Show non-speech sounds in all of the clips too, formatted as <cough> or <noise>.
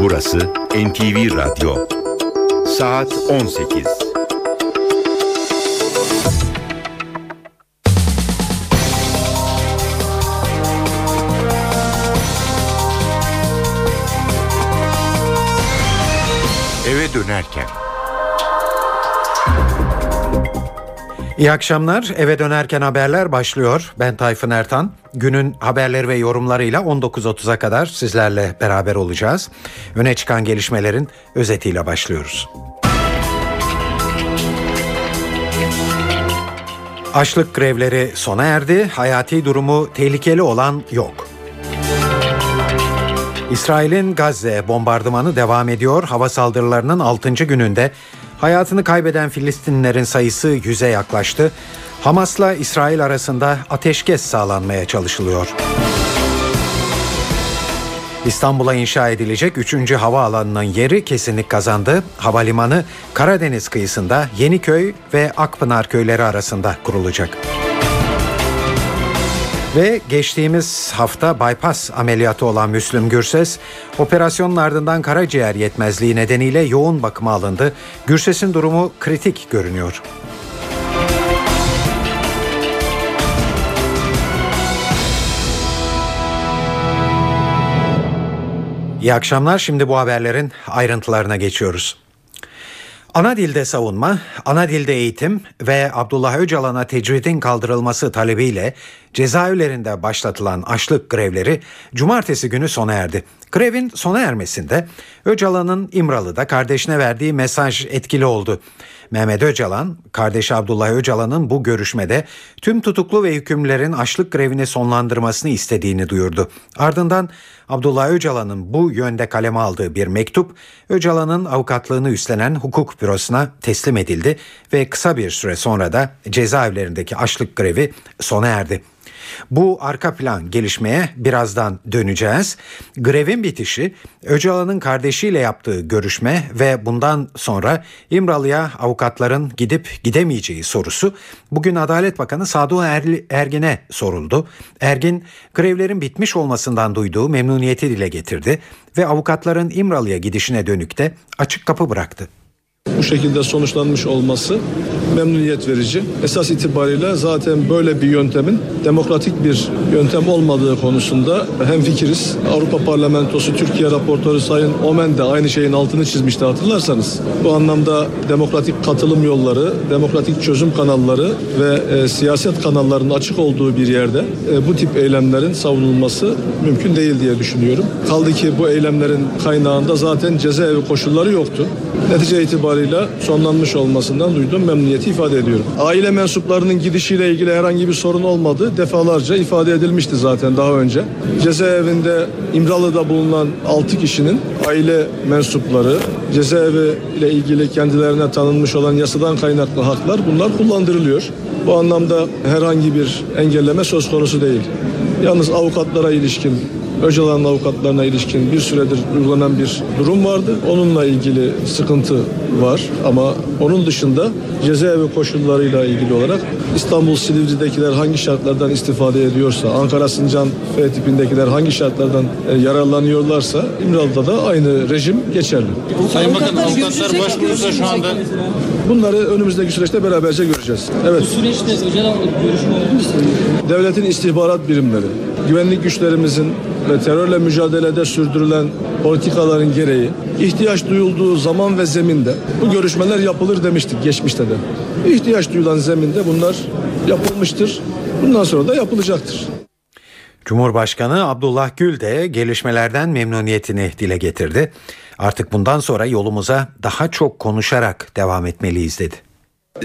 Burası NTV Radyo. Saat 18. Eve dönerken. İyi akşamlar. Eve dönerken haberler başlıyor. Ben Tayfun Ertan. Günün haberleri ve yorumlarıyla 19.30'a kadar sizlerle beraber olacağız. Öne çıkan gelişmelerin özetiyle başlıyoruz. Açlık grevleri sona erdi. Hayati durumu tehlikeli olan yok. İsrail'in Gazze bombardımanı devam ediyor. Hava saldırılarının 6. gününde hayatını kaybeden Filistinlilerin sayısı 100'e yaklaştı. Hamas'la İsrail arasında ateşkes sağlanmaya çalışılıyor. İstanbul'a inşa edilecek 3. havaalanının yeri kesinlik kazandı. Havalimanı Karadeniz kıyısında Yeniköy ve Akpınar köyleri arasında kurulacak. Ve geçtiğimiz hafta bypass ameliyatı olan Müslüm Gürses, operasyonun ardından karaciğer yetmezliği nedeniyle yoğun bakıma alındı. Gürses'in durumu kritik görünüyor. İyi akşamlar. Şimdi bu haberlerin ayrıntılarına geçiyoruz. Ana dilde savunma, ana dilde eğitim ve Abdullah Öcalan'a tecridin kaldırılması talebiyle cezaevlerinde başlatılan açlık grevleri cumartesi günü sona erdi. Grevin sona ermesinde Öcalan'ın İmralı'da kardeşine verdiği mesaj etkili oldu. Mehmet Öcalan, kardeşi Abdullah Öcalan'ın bu görüşmede tüm tutuklu ve hükümlerin açlık grevini sonlandırmasını istediğini duyurdu. Ardından Abdullah Öcalan'ın bu yönde kaleme aldığı bir mektup Öcalan'ın avukatlığını üstlenen hukuk bürosuna teslim edildi ve kısa bir süre sonra da cezaevlerindeki açlık grevi sona erdi. Bu arka plan gelişmeye birazdan döneceğiz. Grevin bitişi Öcalan'ın kardeşiyle yaptığı görüşme ve bundan sonra İmralı'ya avukatların gidip gidemeyeceği sorusu bugün Adalet Bakanı Sadık Ergin'e soruldu. Ergin grevlerin bitmiş olmasından duyduğu memnuniyeti dile getirdi ve avukatların İmralı'ya gidişine dönük de açık kapı bıraktı bu şekilde sonuçlanmış olması memnuniyet verici. Esas itibariyle zaten böyle bir yöntemin demokratik bir yöntem olmadığı konusunda hem fikiriz. Avrupa Parlamentosu Türkiye raportörü Sayın Omen de aynı şeyin altını çizmişti hatırlarsanız. Bu anlamda demokratik katılım yolları, demokratik çözüm kanalları ve e, siyaset kanallarının açık olduğu bir yerde e, bu tip eylemlerin savunulması mümkün değil diye düşünüyorum. Kaldı ki bu eylemlerin kaynağında zaten cezaevi koşulları yoktu. Netice itibariyle sonlanmış olmasından duyduğum memnuniyeti ifade ediyorum. Aile mensuplarının gidişiyle ilgili herhangi bir sorun olmadı. Defalarca ifade edilmişti zaten daha önce. Cezaevinde İmralı'da bulunan 6 kişinin aile mensupları cezaevi ile ilgili kendilerine tanınmış olan yasadan kaynaklı haklar bunlar kullandırılıyor. Bu anlamda herhangi bir engelleme söz konusu değil. Yalnız avukatlara ilişkin Öcalan'ın avukatlarına ilişkin bir süredir uygulanan bir durum vardı. Onunla ilgili sıkıntı var ama onun dışında cezaevi koşullarıyla ilgili olarak İstanbul Silivri'dekiler hangi şartlardan istifade ediyorsa, Ankara Sincan F tipindekiler hangi şartlardan e, yararlanıyorlarsa İmralı'da da aynı rejim geçerli. Sayın Bakan avukatlar başvurursa şu anda Bunları önümüzdeki süreçte beraberce göreceğiz. Evet. Bu süreçte Öcalan görüşme oldu mu? Devletin istihbarat birimleri, güvenlik güçlerimizin ve terörle mücadelede sürdürülen politikaların gereği ihtiyaç duyulduğu zaman ve zeminde bu görüşmeler yapılır demiştik geçmişte de. İhtiyaç duyulan zeminde bunlar yapılmıştır. Bundan sonra da yapılacaktır. Cumhurbaşkanı Abdullah Gül de gelişmelerden memnuniyetini dile getirdi. Artık bundan sonra yolumuza daha çok konuşarak devam etmeliyiz dedi.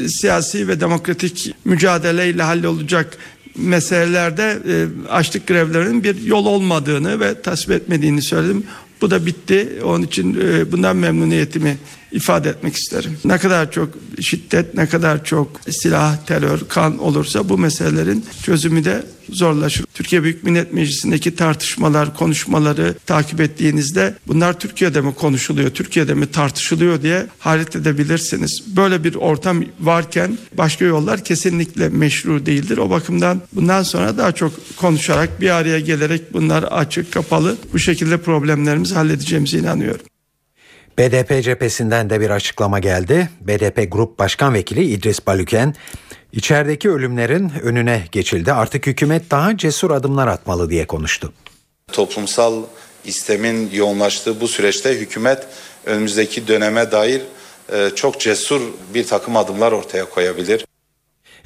Siyasi ve demokratik mücadeleyle hallolacak meselelerde e, açlık grevlerinin bir yol olmadığını ve tasvip etmediğini söyledim. Bu da bitti. Onun için e, bundan memnuniyetimi ifade etmek isterim. Ne kadar çok şiddet, ne kadar çok silah, terör, kan olursa bu meselelerin çözümü de zorlaşır. Türkiye Büyük Millet Meclisi'ndeki tartışmalar, konuşmaları takip ettiğinizde bunlar Türkiye'de mi konuşuluyor, Türkiye'de mi tartışılıyor diye hayret edebilirsiniz. Böyle bir ortam varken başka yollar kesinlikle meşru değildir. O bakımdan bundan sonra daha çok konuşarak bir araya gelerek bunlar açık, kapalı bu şekilde problemlerimizi halledeceğimize inanıyorum. BDP cephesinden de bir açıklama geldi. BDP Grup Başkan Vekili İdris Balüken, içerideki ölümlerin önüne geçildi. Artık hükümet daha cesur adımlar atmalı diye konuştu. Toplumsal istemin yoğunlaştığı bu süreçte hükümet önümüzdeki döneme dair e, çok cesur bir takım adımlar ortaya koyabilir.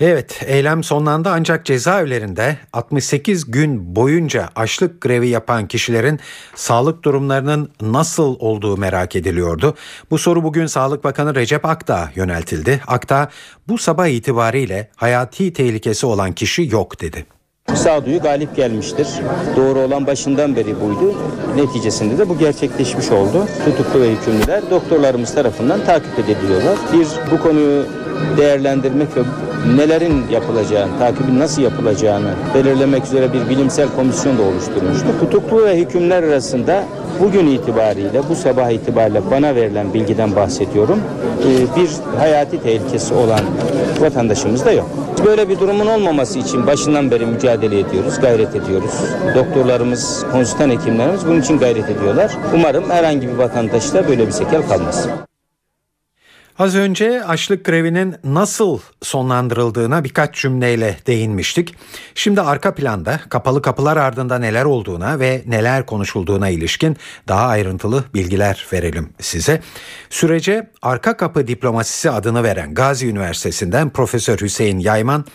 Evet, eylem sonlandı ancak cezaevlerinde 68 gün boyunca açlık grevi yapan kişilerin sağlık durumlarının nasıl olduğu merak ediliyordu. Bu soru bugün Sağlık Bakanı Recep Akdağ yöneltildi. Akdağ bu sabah itibariyle hayati tehlikesi olan kişi yok dedi. Sağduyu galip gelmiştir. Doğru olan başından beri buydu. Neticesinde de bu gerçekleşmiş oldu. Tutuklu ve hükümlüler doktorlarımız tarafından takip ediliyorlar. Bir bu konuyu değerlendirmek ve nelerin yapılacağını, takibin nasıl yapılacağını belirlemek üzere bir bilimsel komisyon da oluşturmuştu. Tutuklu ve hükümler arasında bugün itibariyle, bu sabah itibariyle bana verilen bilgiden bahsediyorum. Ee, bir hayati tehlikesi olan vatandaşımız da yok. Böyle bir durumun olmaması için başından beri mücadele ediyoruz, gayret ediyoruz. Doktorlarımız, konsültan hekimlerimiz bunun için gayret ediyorlar. Umarım herhangi bir vatandaşta böyle bir sekel kalmaz. Az önce açlık grevinin nasıl sonlandırıldığına birkaç cümleyle değinmiştik. Şimdi arka planda kapalı kapılar ardında neler olduğuna ve neler konuşulduğuna ilişkin daha ayrıntılı bilgiler verelim size. Sürece arka kapı diplomasisi adını veren Gazi Üniversitesi'nden Profesör Hüseyin Yayman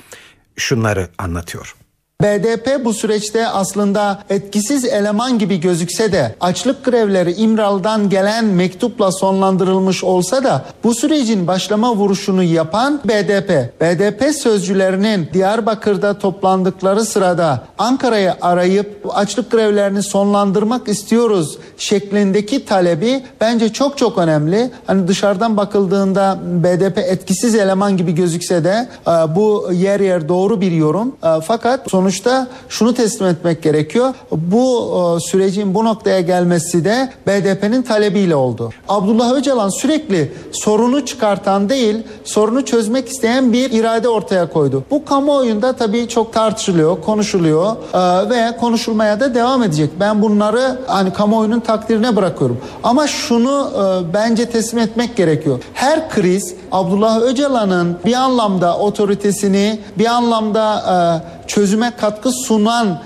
şunları anlatıyor. BDP bu süreçte aslında etkisiz eleman gibi gözükse de açlık grevleri İmral'dan gelen mektupla sonlandırılmış olsa da bu sürecin başlama vuruşunu yapan BDP. BDP sözcülerinin Diyarbakır'da toplandıkları sırada Ankara'ya arayıp açlık grevlerini sonlandırmak istiyoruz şeklindeki talebi bence çok çok önemli. Hani dışarıdan bakıldığında BDP etkisiz eleman gibi gözükse de bu yer yer doğru bir yorum. Fakat sonuç sonuçta şunu teslim etmek gerekiyor. Bu e, sürecin bu noktaya gelmesi de BDP'nin talebiyle oldu. Abdullah Öcalan sürekli sorunu çıkartan değil, sorunu çözmek isteyen bir irade ortaya koydu. Bu kamuoyunda tabii çok tartışılıyor, konuşuluyor e, ve konuşulmaya da devam edecek. Ben bunları hani kamuoyunun takdirine bırakıyorum. Ama şunu e, bence teslim etmek gerekiyor. Her kriz Abdullah Öcalan'ın bir anlamda otoritesini, bir anlamda çözüme katkı sunan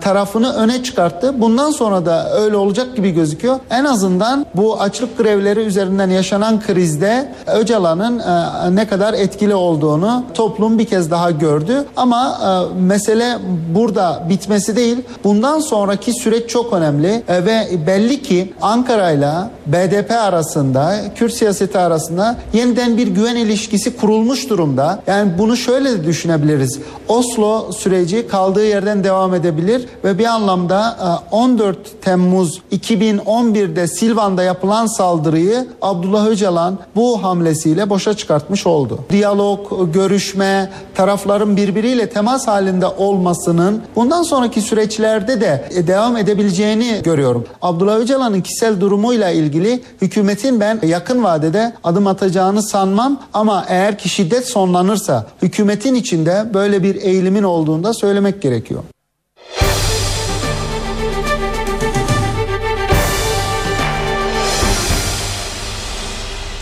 tarafını öne çıkarttı. Bundan sonra da öyle olacak gibi gözüküyor. En azından bu açlık grevleri üzerinden yaşanan krizde Öcalan'ın e, ne kadar etkili olduğunu toplum bir kez daha gördü. Ama e, mesele burada bitmesi değil. Bundan sonraki süreç çok önemli ve belli ki Ankara ile BDP arasında, Kürt siyaseti arasında yeniden bir güven ilişkisi kurulmuş durumda. Yani bunu şöyle de düşünebiliriz. Oslo süreci kaldığı yerden devam edebilir olabilir ve bir anlamda 14 e, Temmuz 2011'de Silvan'da yapılan saldırıyı Abdullah Öcalan bu hamlesiyle boşa çıkartmış oldu. Diyalog, görüşme, tarafların birbiriyle temas halinde olmasının bundan sonraki süreçlerde de e, devam edebileceğini görüyorum. Abdullah Öcalan'ın kişisel durumuyla ilgili hükümetin ben yakın vadede adım atacağını sanmam ama eğer ki şiddet sonlanırsa hükümetin içinde böyle bir eğilimin olduğunda söylemek gerekiyor.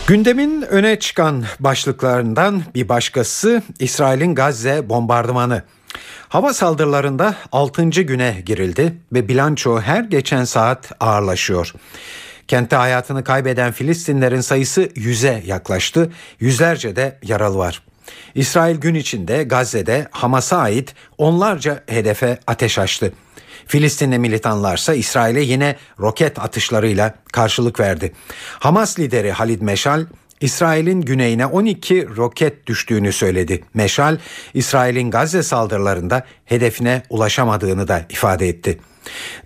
Gündemin öne çıkan başlıklarından bir başkası İsrail'in Gazze bombardımanı. Hava saldırılarında 6. güne girildi ve bilanço her geçen saat ağırlaşıyor. Kentte hayatını kaybeden Filistinlerin sayısı yüze yaklaştı. Yüzlerce de yaralı var. İsrail gün içinde Gazze'de Hamas'a ait onlarca hedefe ateş açtı. Filistinli militanlarsa İsrail'e yine roket atışlarıyla karşılık verdi. Hamas lideri Halid Meşal, İsrail'in güneyine 12 roket düştüğünü söyledi. Meşal, İsrail'in Gazze saldırılarında hedefine ulaşamadığını da ifade etti.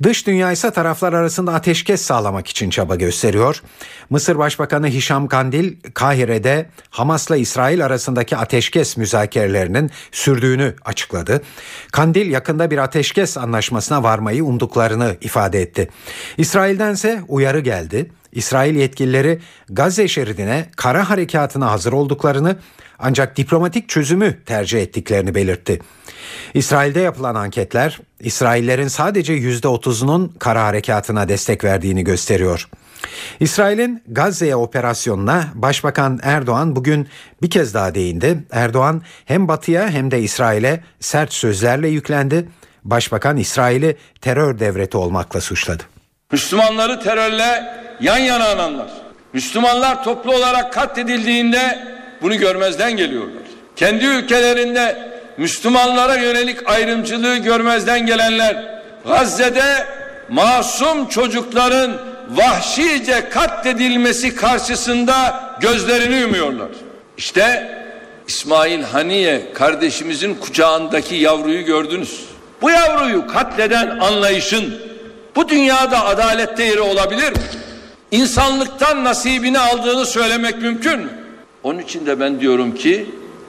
Dış dünya ise taraflar arasında ateşkes sağlamak için çaba gösteriyor. Mısır Başbakanı Hişam Kandil, Kahire'de Hamas'la İsrail arasındaki ateşkes müzakerelerinin sürdüğünü açıkladı. Kandil yakında bir ateşkes anlaşmasına varmayı umduklarını ifade etti. İsrail'dense uyarı geldi. İsrail yetkilileri Gazze şeridine kara harekatına hazır olduklarını ancak diplomatik çözümü tercih ettiklerini belirtti. İsrail'de yapılan anketler İsraillerin sadece %30'unun kara harekatına destek verdiğini gösteriyor. İsrail'in Gazze'ye operasyonuna Başbakan Erdoğan bugün bir kez daha değindi. Erdoğan hem Batı'ya hem de İsrail'e sert sözlerle yüklendi. Başbakan İsrail'i terör devleti olmakla suçladı. Müslümanları terörle yan yana ananlar. Müslümanlar toplu olarak katledildiğinde bunu görmezden geliyorlar. Kendi ülkelerinde Müslümanlara yönelik ayrımcılığı görmezden gelenler Gazze'de masum çocukların vahşice katledilmesi karşısında gözlerini yumuyorlar. İşte İsmail Haniye kardeşimizin kucağındaki yavruyu gördünüz. Bu yavruyu katleden anlayışın bu dünyada adalette yeri olabilir mi? İnsanlıktan nasibini aldığını söylemek mümkün mü? Onun için de ben diyorum ki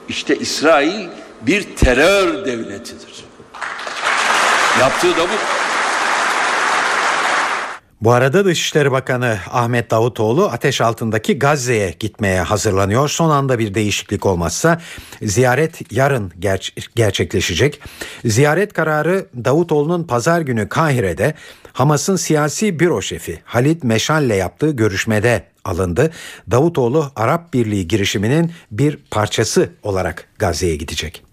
işte İsrail bir terör devletidir. Yaptığı da bu. Bu arada Dışişleri Bakanı Ahmet Davutoğlu ateş altındaki Gazze'ye gitmeye hazırlanıyor. Son anda bir değişiklik olmazsa ziyaret yarın ger- gerçekleşecek. Ziyaret kararı Davutoğlu'nun pazar günü Kahire'de Hamas'ın siyasi büro şefi Halit Meşal'le yaptığı görüşmede alındı. Davutoğlu Arap Birliği girişiminin bir parçası olarak Gazze'ye gidecek.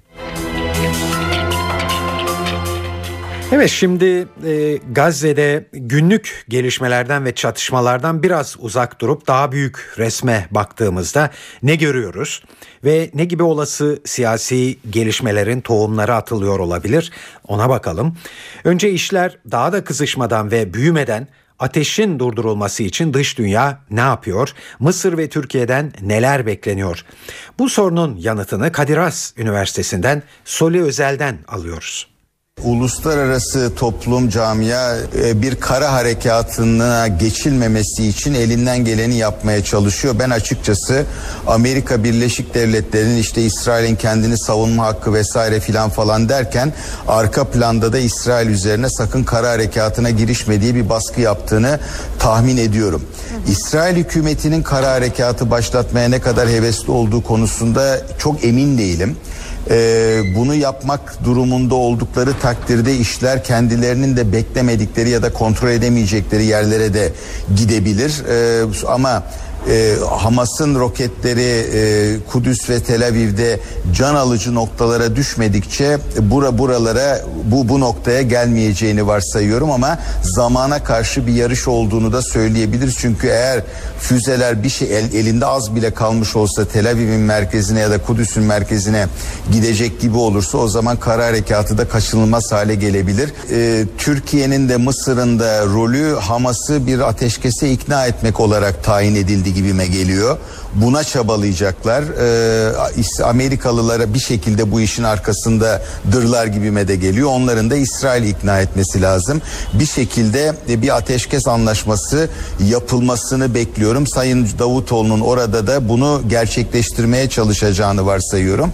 Evet şimdi e, Gazze'de günlük gelişmelerden ve çatışmalardan biraz uzak durup daha büyük resme baktığımızda ne görüyoruz ve ne gibi olası siyasi gelişmelerin tohumları atılıyor olabilir ona bakalım. Önce işler daha da kızışmadan ve büyümeden ateşin durdurulması için dış dünya ne yapıyor? Mısır ve Türkiye'den neler bekleniyor? Bu sorunun yanıtını Kadir Has Üniversitesi'nden Soli Özel'den alıyoruz. Uluslararası toplum camia e, bir kara harekatına geçilmemesi için elinden geleni yapmaya çalışıyor. Ben açıkçası Amerika Birleşik Devletleri'nin işte İsrail'in kendini savunma hakkı vesaire filan falan derken arka planda da İsrail üzerine sakın kara harekatına girişmediği bir baskı yaptığını tahmin ediyorum. İsrail hükümetinin kara harekatı başlatmaya ne kadar hevesli olduğu konusunda çok emin değilim e, bunu yapmak durumunda oldukları takdirde işler kendilerinin de beklemedikleri ya da kontrol edemeyecekleri yerlere de gidebilir. E, ama e, Hamas'ın roketleri e, Kudüs ve Tel Aviv'de can alıcı noktalara düşmedikçe bura buralara bu bu noktaya gelmeyeceğini varsayıyorum ama zamana karşı bir yarış olduğunu da söyleyebiliriz. Çünkü eğer füzeler bir şey el, elinde az bile kalmış olsa Tel Aviv'in merkezine ya da Kudüs'ün merkezine gidecek gibi olursa o zaman kara harekatı da kaçınılmaz hale gelebilir. E, Türkiye'nin de Mısır'ın da rolü Hamas'ı bir ateşkese ikna etmek olarak tayin edildi gibime geliyor. Buna çabalayacaklar. Ee, Amerikalılara bir şekilde bu işin arkasında dırlar gibime de geliyor. Onların da İsrail'i ikna etmesi lazım. Bir şekilde bir ateşkes anlaşması yapılmasını bekliyorum. Sayın Davutoğlu'nun orada da bunu gerçekleştirmeye çalışacağını varsayıyorum.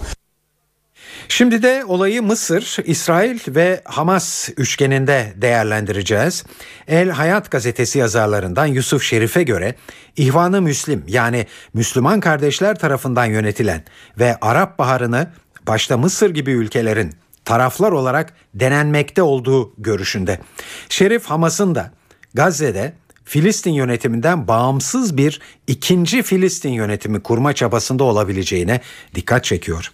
Şimdi de olayı Mısır, İsrail ve Hamas üçgeninde değerlendireceğiz. El Hayat gazetesi yazarlarından Yusuf Şerif'e göre İhvan-ı Müslim yani Müslüman kardeşler tarafından yönetilen ve Arap Baharı'nı başta Mısır gibi ülkelerin taraflar olarak denenmekte olduğu görüşünde. Şerif Hamas'ın da Gazze'de Filistin yönetiminden bağımsız bir ikinci Filistin yönetimi kurma çabasında olabileceğine dikkat çekiyor.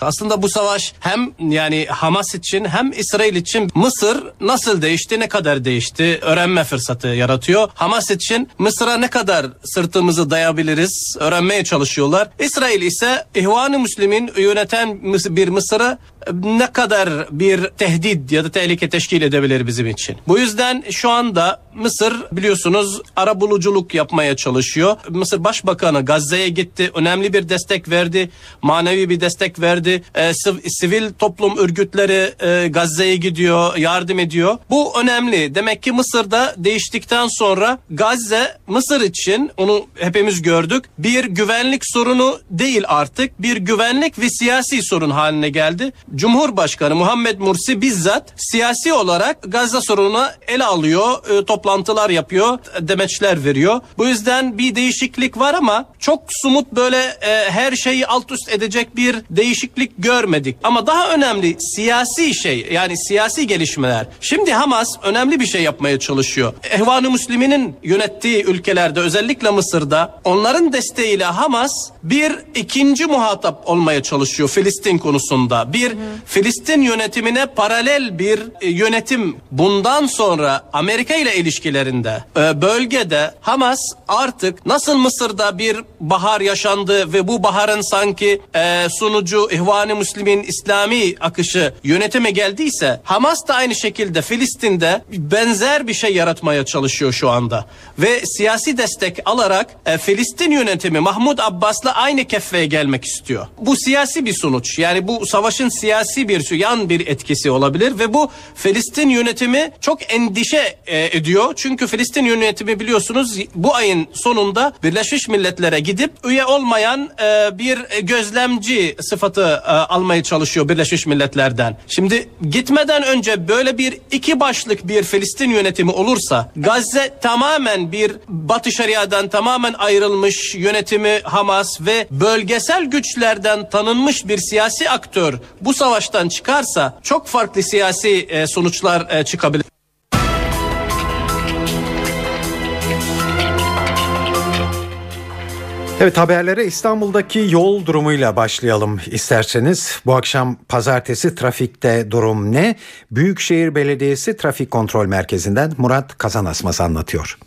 Aslında bu savaş hem yani Hamas için hem İsrail için Mısır nasıl değişti, ne kadar değişti öğrenme fırsatı yaratıyor. Hamas için Mısır'a ne kadar sırtımızı dayabiliriz öğrenmeye çalışıyorlar. İsrail ise İhvan-ı Müslümin yöneten bir Mısır'a ne kadar bir tehdit ya da tehlike teşkil edebilir bizim için. Bu yüzden şu anda Mısır biliyorsunuz arabuluculuk yapmaya çalışıyor. Mısır Başbakanı Gazze'ye gitti. Önemli bir destek verdi. Manevi bir destek verdi. Ee, siv- sivil toplum örgütleri e, Gazze'ye gidiyor, yardım ediyor. Bu önemli. Demek ki Mısır'da değiştikten sonra Gazze Mısır için onu hepimiz gördük. Bir güvenlik sorunu değil artık. Bir güvenlik ve siyasi sorun haline geldi. Cumhurbaşkanı Muhammed Mursi bizzat siyasi olarak Gazze sorununa ele alıyor, e, toplantılar yapıyor, demeçler veriyor. Bu yüzden bir değişiklik var ama çok sumut böyle e, her şeyi alt üst edecek bir değişiklik görmedik. Ama daha önemli siyasi şey yani siyasi gelişmeler. Şimdi Hamas önemli bir şey yapmaya çalışıyor. Ehvan-ı Müslümin'in yönettiği ülkelerde özellikle Mısır'da onların desteğiyle Hamas bir ikinci muhatap olmaya çalışıyor Filistin konusunda. Bir Filistin yönetimine paralel bir e, yönetim bundan sonra Amerika ile ilişkilerinde e, bölgede Hamas artık nasıl Mısır'da bir bahar yaşandı ve bu baharın sanki e, sunucu İhvan-ı Müslümin İslami akışı yönetime geldiyse Hamas da aynı şekilde Filistin'de benzer bir şey yaratmaya çalışıyor şu anda. Ve siyasi destek alarak e, Filistin yönetimi Mahmud Abbas'la aynı keffeye gelmek istiyor. Bu siyasi bir sonuç. Yani bu savaşın siyasi bir yan bir etkisi olabilir ve bu Filistin yönetimi çok endişe e, ediyor. Çünkü Filistin yönetimi biliyorsunuz bu ayın sonunda Birleşmiş Milletler'e gidip üye olmayan e, bir gözlemci sıfatı almaya çalışıyor Birleşmiş Milletler'den. Şimdi gitmeden önce böyle bir iki başlık bir Filistin yönetimi olursa Gazze tamamen bir Batı Şeria'dan tamamen ayrılmış yönetimi Hamas ve bölgesel güçlerden tanınmış bir siyasi aktör bu savaştan çıkarsa çok farklı siyasi e, sonuçlar e, çıkabilir. Evet haberlere İstanbul'daki yol durumuyla başlayalım isterseniz. Bu akşam pazartesi trafikte durum ne? Büyükşehir Belediyesi Trafik Kontrol Merkezi'nden Murat Kazanasmas anlatıyor.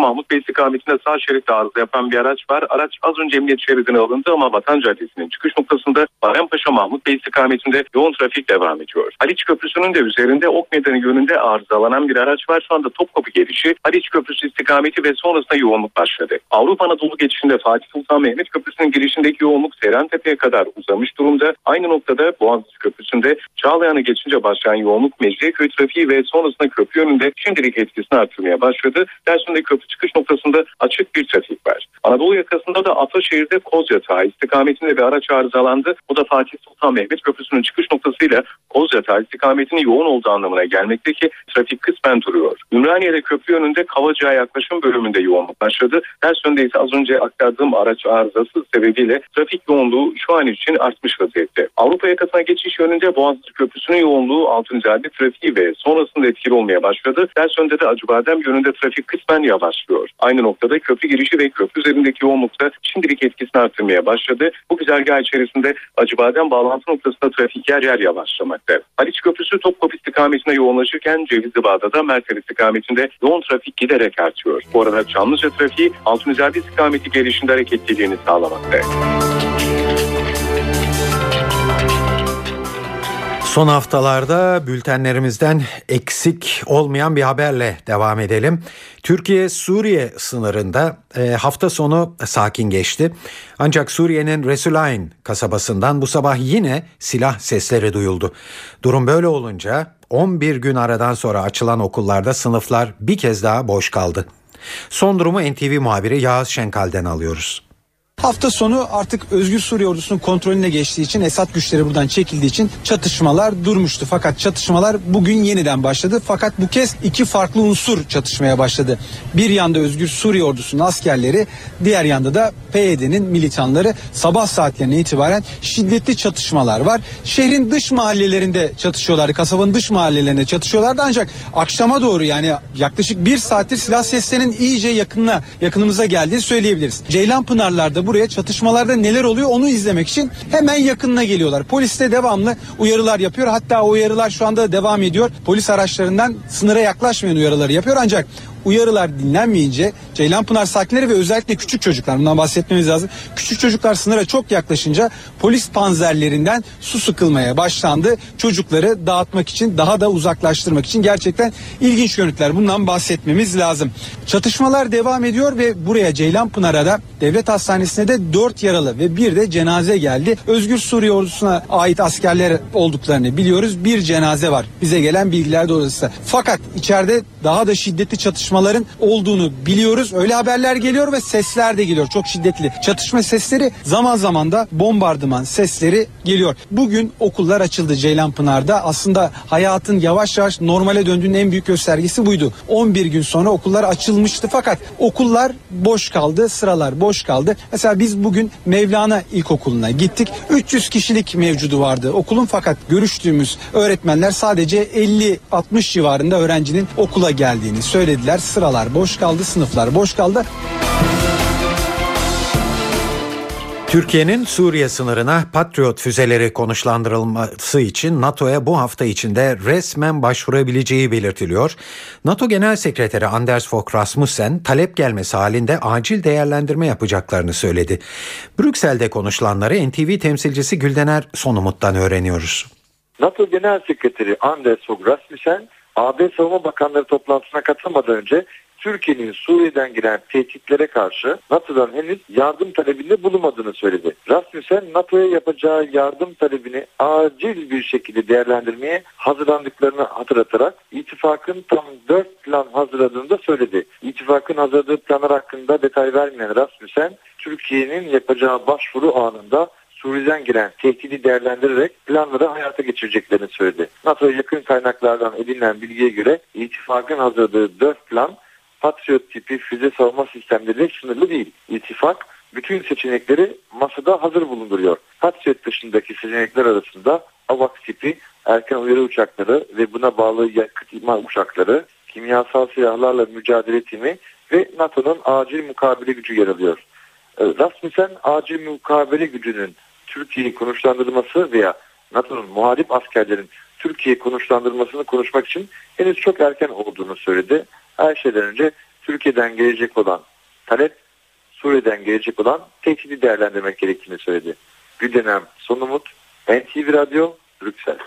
Mahmut Bey istikametinde sağ şeritte arıza yapan bir araç var. Araç az önce emniyet şeridine alındı ama Vatan Caddesi'nin çıkış noktasında Bayrampaşa Mahmut Bey istikametinde yoğun trafik devam ediyor. Haliç Köprüsü'nün de üzerinde Ok Meydanı yönünde arızalanan bir araç var. Şu anda Topkapı gelişi Haliç Köprüsü istikameti ve sonrasında yoğunluk başladı. Avrupa Anadolu geçişinde Fatih Sultan Mehmet Köprüsü'nün girişindeki yoğunluk Seyrantepe'ye kadar uzamış durumda. Aynı noktada Boğaziçi Köprüsü'nde Çağlayan'a geçince başlayan yoğunluk Mecidiyeköy trafiği ve sonrasında köprü yönünde şimdilik etkisini artırmaya başladı. Dersinde köprü çıkış noktasında açık bir trafik var. Anadolu yakasında da Ataşehir'de Kozyatağı istikametinde bir araç arızalandı. Bu da Fatih Sultan Mehmet Köprüsü'nün çıkış noktasıyla Kozyatağı istikametinin yoğun olduğu anlamına gelmekte ki trafik kısmen duruyor. Ümraniye'de köprü yönünde Kavacığa yaklaşım bölümünde yoğunluk başladı. Ters yönde ise az önce aktardığım araç arızası sebebiyle trafik yoğunluğu şu an için artmış vaziyette. Avrupa yakasına geçiş yönünde Boğaziçi Köprüsü'nün yoğunluğu Altıncade trafiği ve sonrasında etkili olmaya başladı. Ters yönde de Acıbadem yönünde trafik kısmen yavaşlıyor. Aynı noktada köprü girişi ve köprü üzerindeki yoğunlukta şimdilik etkisini artırmaya başladı. Bu güzergah içerisinde Acıbadem bağlantı noktasında trafik yer yer yavaşlamakta. Haliç Köprüsü Topkapı istikametine yoğunlaşırken Cevizli Bağ'da Mertel istikametinde yoğun trafik giderek artıyor. Bu arada Çamlıca trafiği Altunizade istikameti gelişinde hareketliliğini sağlamakta. Son haftalarda bültenlerimizden eksik olmayan bir haberle devam edelim. Türkiye-Suriye sınırında e, hafta sonu sakin geçti. Ancak Suriye'nin Resulayn kasabasından bu sabah yine silah sesleri duyuldu. Durum böyle olunca 11 gün aradan sonra açılan okullarda sınıflar bir kez daha boş kaldı. Son durumu NTV muhabiri Yağız Şenkal'den alıyoruz. Hafta sonu artık Özgür Suriye ordusunun kontrolüne geçtiği için Esad güçleri buradan çekildiği için çatışmalar durmuştu. Fakat çatışmalar bugün yeniden başladı. Fakat bu kez iki farklı unsur çatışmaya başladı. Bir yanda Özgür Suriye ordusunun askerleri, diğer yanda da PYD'nin militanları sabah saatlerine itibaren şiddetli çatışmalar var. Şehrin dış mahallelerinde çatışıyorlardı. Kasabanın dış mahallelerinde çatışıyorlardı ancak akşama doğru yani yaklaşık bir saattir silah seslerinin iyice yakınına yakınımıza geldiğini söyleyebiliriz. Ceylanpınarlar'da bu buraya çatışmalarda neler oluyor onu izlemek için hemen yakınına geliyorlar. Polis de devamlı uyarılar yapıyor. Hatta o uyarılar şu anda devam ediyor. Polis araçlarından sınıra yaklaşmayan uyarıları yapıyor ancak uyarılar dinlenmeyince Ceylanpınar sakinleri ve özellikle küçük çocuklar bundan bahsetmemiz lazım. Küçük çocuklar sınıra çok yaklaşınca polis panzerlerinden su sıkılmaya başlandı. Çocukları dağıtmak için daha da uzaklaştırmak için gerçekten ilginç görüntüler bundan bahsetmemiz lazım. Çatışmalar devam ediyor ve buraya Ceylanpınar'a da devlet hastanesine de 4 yaralı ve bir de cenaze geldi. Özgür Suriye ordusuna ait askerler olduklarını biliyoruz. Bir cenaze var. Bize gelen bilgiler doğrultusunda. Fakat içeride daha da şiddetli çatışmaların olduğunu biliyoruz. Öyle haberler geliyor ve sesler de geliyor. Çok şiddetli çatışma sesleri zaman zaman da bombardıman sesleri geliyor. Bugün okullar açıldı Ceylanpınar'da. Aslında hayatın yavaş yavaş normale döndüğünün en büyük göstergesi buydu. 11 gün sonra okullar açılmıştı fakat okullar boş kaldı, sıralar boş kaldı. Mesela biz bugün Mevlana İlkokulu'na gittik. 300 kişilik mevcudu vardı okulun fakat görüştüğümüz öğretmenler sadece 50-60 civarında öğrencinin okula geldiğini söylediler. Sıralar boş kaldı, sınıflar boş kaldı. Türkiye'nin Suriye sınırına Patriot füzeleri konuşlandırılması için NATO'ya bu hafta içinde resmen başvurabileceği belirtiliyor. NATO Genel Sekreteri Anders Fogh Rasmussen talep gelmesi halinde acil değerlendirme yapacaklarını söyledi. Brüksel'de konuşulanları NTV temsilcisi Güldener Sonumut'tan öğreniyoruz. NATO Genel Sekreteri Anders Fogh Rasmussen AB Savunma Bakanları toplantısına katılmadan önce Türkiye'nin Suriye'den giren tehditlere karşı NATO'dan henüz yardım talebinde bulunmadığını söyledi. Rasmussen NATO'ya yapacağı yardım talebini acil bir şekilde değerlendirmeye hazırlandıklarını hatırlatarak ittifakın tam dört plan hazırladığını da söyledi. İttifakın hazırladığı planlar hakkında detay vermeyen Rasmussen, Türkiye'nin yapacağı başvuru anında Suriye'den giren tehdidi değerlendirerek planları hayata geçireceklerini söyledi. NATO'ya yakın kaynaklardan edinilen bilgiye göre ittifakın hazırladığı dört plan Patriot tipi füze savunma sistemleriyle sınırlı değil. İttifak bütün seçenekleri masada hazır bulunduruyor. Patriot dışındaki seçenekler arasında AVAX tipi erken uyarı uçakları ve buna bağlı yakıt imha uçakları, kimyasal silahlarla mücadele timi ve NATO'nun acil mukabele gücü yer alıyor. Rasmussen acil mukabele gücünün Türkiye'yi konuşlandırması veya NATO'nun muhalif askerlerin Türkiye konuşlandırmasını konuşmak için henüz çok erken olduğunu söyledi. Her şeyden önce Türkiye'den gelecek olan talep, Suriye'den gelecek olan tehdidi değerlendirmek gerektiğini söyledi. Güldenem Sonumut, NTV Radyo, Brüksel.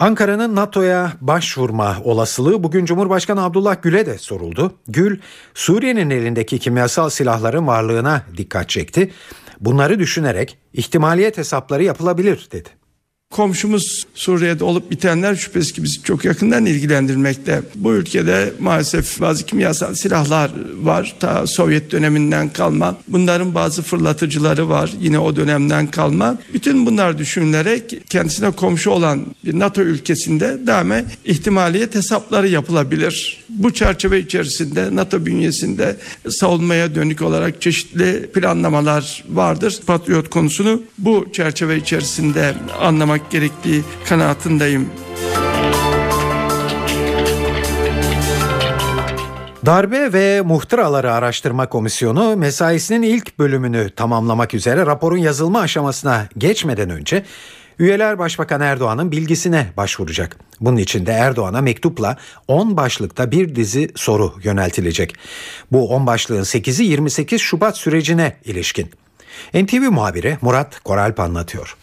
Ankara'nın NATO'ya başvurma olasılığı bugün Cumhurbaşkanı Abdullah Gül'e de soruldu. Gül, Suriye'nin elindeki kimyasal silahların varlığına dikkat çekti. Bunları düşünerek ihtimaliyet hesapları yapılabilir dedi. Komşumuz Suriye'de olup bitenler şüphesiz ki bizi çok yakından ilgilendirmekte. Bu ülkede maalesef bazı kimyasal silahlar var. Ta Sovyet döneminden kalma. Bunların bazı fırlatıcıları var. Yine o dönemden kalma. Bütün bunlar düşünülerek kendisine komşu olan bir NATO ülkesinde daima ihtimaliyet hesapları yapılabilir. Bu çerçeve içerisinde NATO bünyesinde savunmaya dönük olarak çeşitli planlamalar vardır. Patriot konusunu bu çerçeve içerisinde anlamak gerektiği kanaatindeyim. Darbe ve Muhtıraları Araştırma Komisyonu mesaisinin ilk bölümünü tamamlamak üzere raporun yazılma aşamasına geçmeden önce üyeler Başbakan Erdoğan'ın bilgisine başvuracak. Bunun için de Erdoğan'a mektupla 10 başlıkta bir dizi soru yöneltilecek. Bu 10 başlığın 8'i 28 Şubat sürecine ilişkin. NTV muhabiri Murat Koralp anlatıyor.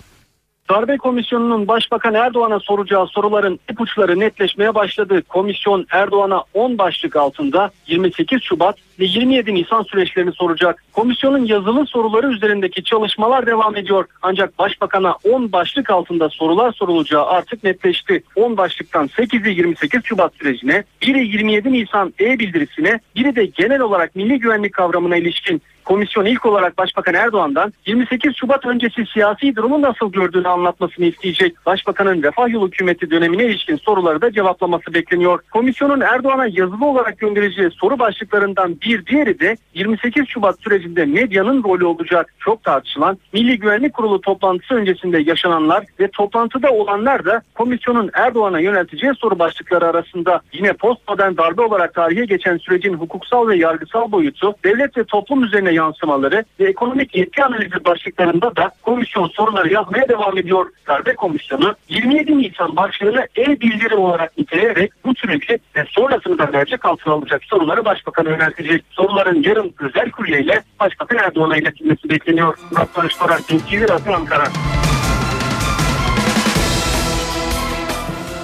Darbe Komisyonu'nun Başbakan Erdoğan'a soracağı soruların ipuçları netleşmeye başladı. Komisyon Erdoğan'a 10 başlık altında 28 Şubat ve 27 Nisan süreçlerini soracak. Komisyonun yazılı soruları üzerindeki çalışmalar devam ediyor. Ancak Başbakan'a 10 başlık altında sorular sorulacağı artık netleşti. 10 başlıktan 8'i 28 Şubat sürecine, biri 27 Nisan e-bildirisine, biri de genel olarak milli güvenlik kavramına ilişkin komisyon ilk olarak Başbakan Erdoğan'dan 28 Şubat öncesi siyasi durumu nasıl gördüğünü anlatmasını isteyecek. Başbakanın Refah Yolu hükümeti dönemine ilişkin soruları da cevaplaması bekleniyor. Komisyonun Erdoğan'a yazılı olarak göndereceği soru başlıklarından bir diğeri de 28 Şubat sürecinde medyanın rolü olacak. Çok tartışılan Milli Güvenlik Kurulu toplantısı öncesinde yaşananlar ve toplantıda olanlar da komisyonun Erdoğan'a yönelteceği soru başlıkları arasında. Yine postmodern darbe olarak tarihe geçen sürecin hukuksal ve yargısal boyutu, devlet ve toplum üzerine yansımaları ve ekonomik yetki analizi başlıklarında da komisyon soruları yazmaya devam ediyor. Darbe komisyonu 27 Nisan başlığını e-bildirim olarak niteleyerek bu süreci ve sonrasını da mercek altına alacak soruları Başbakan'a yöneltecek. Soruların yarın özel kuryeyle Başbakan Erdoğan'a iletilmesi bekleniyor. Murat Barış NTV Radyo Ankara.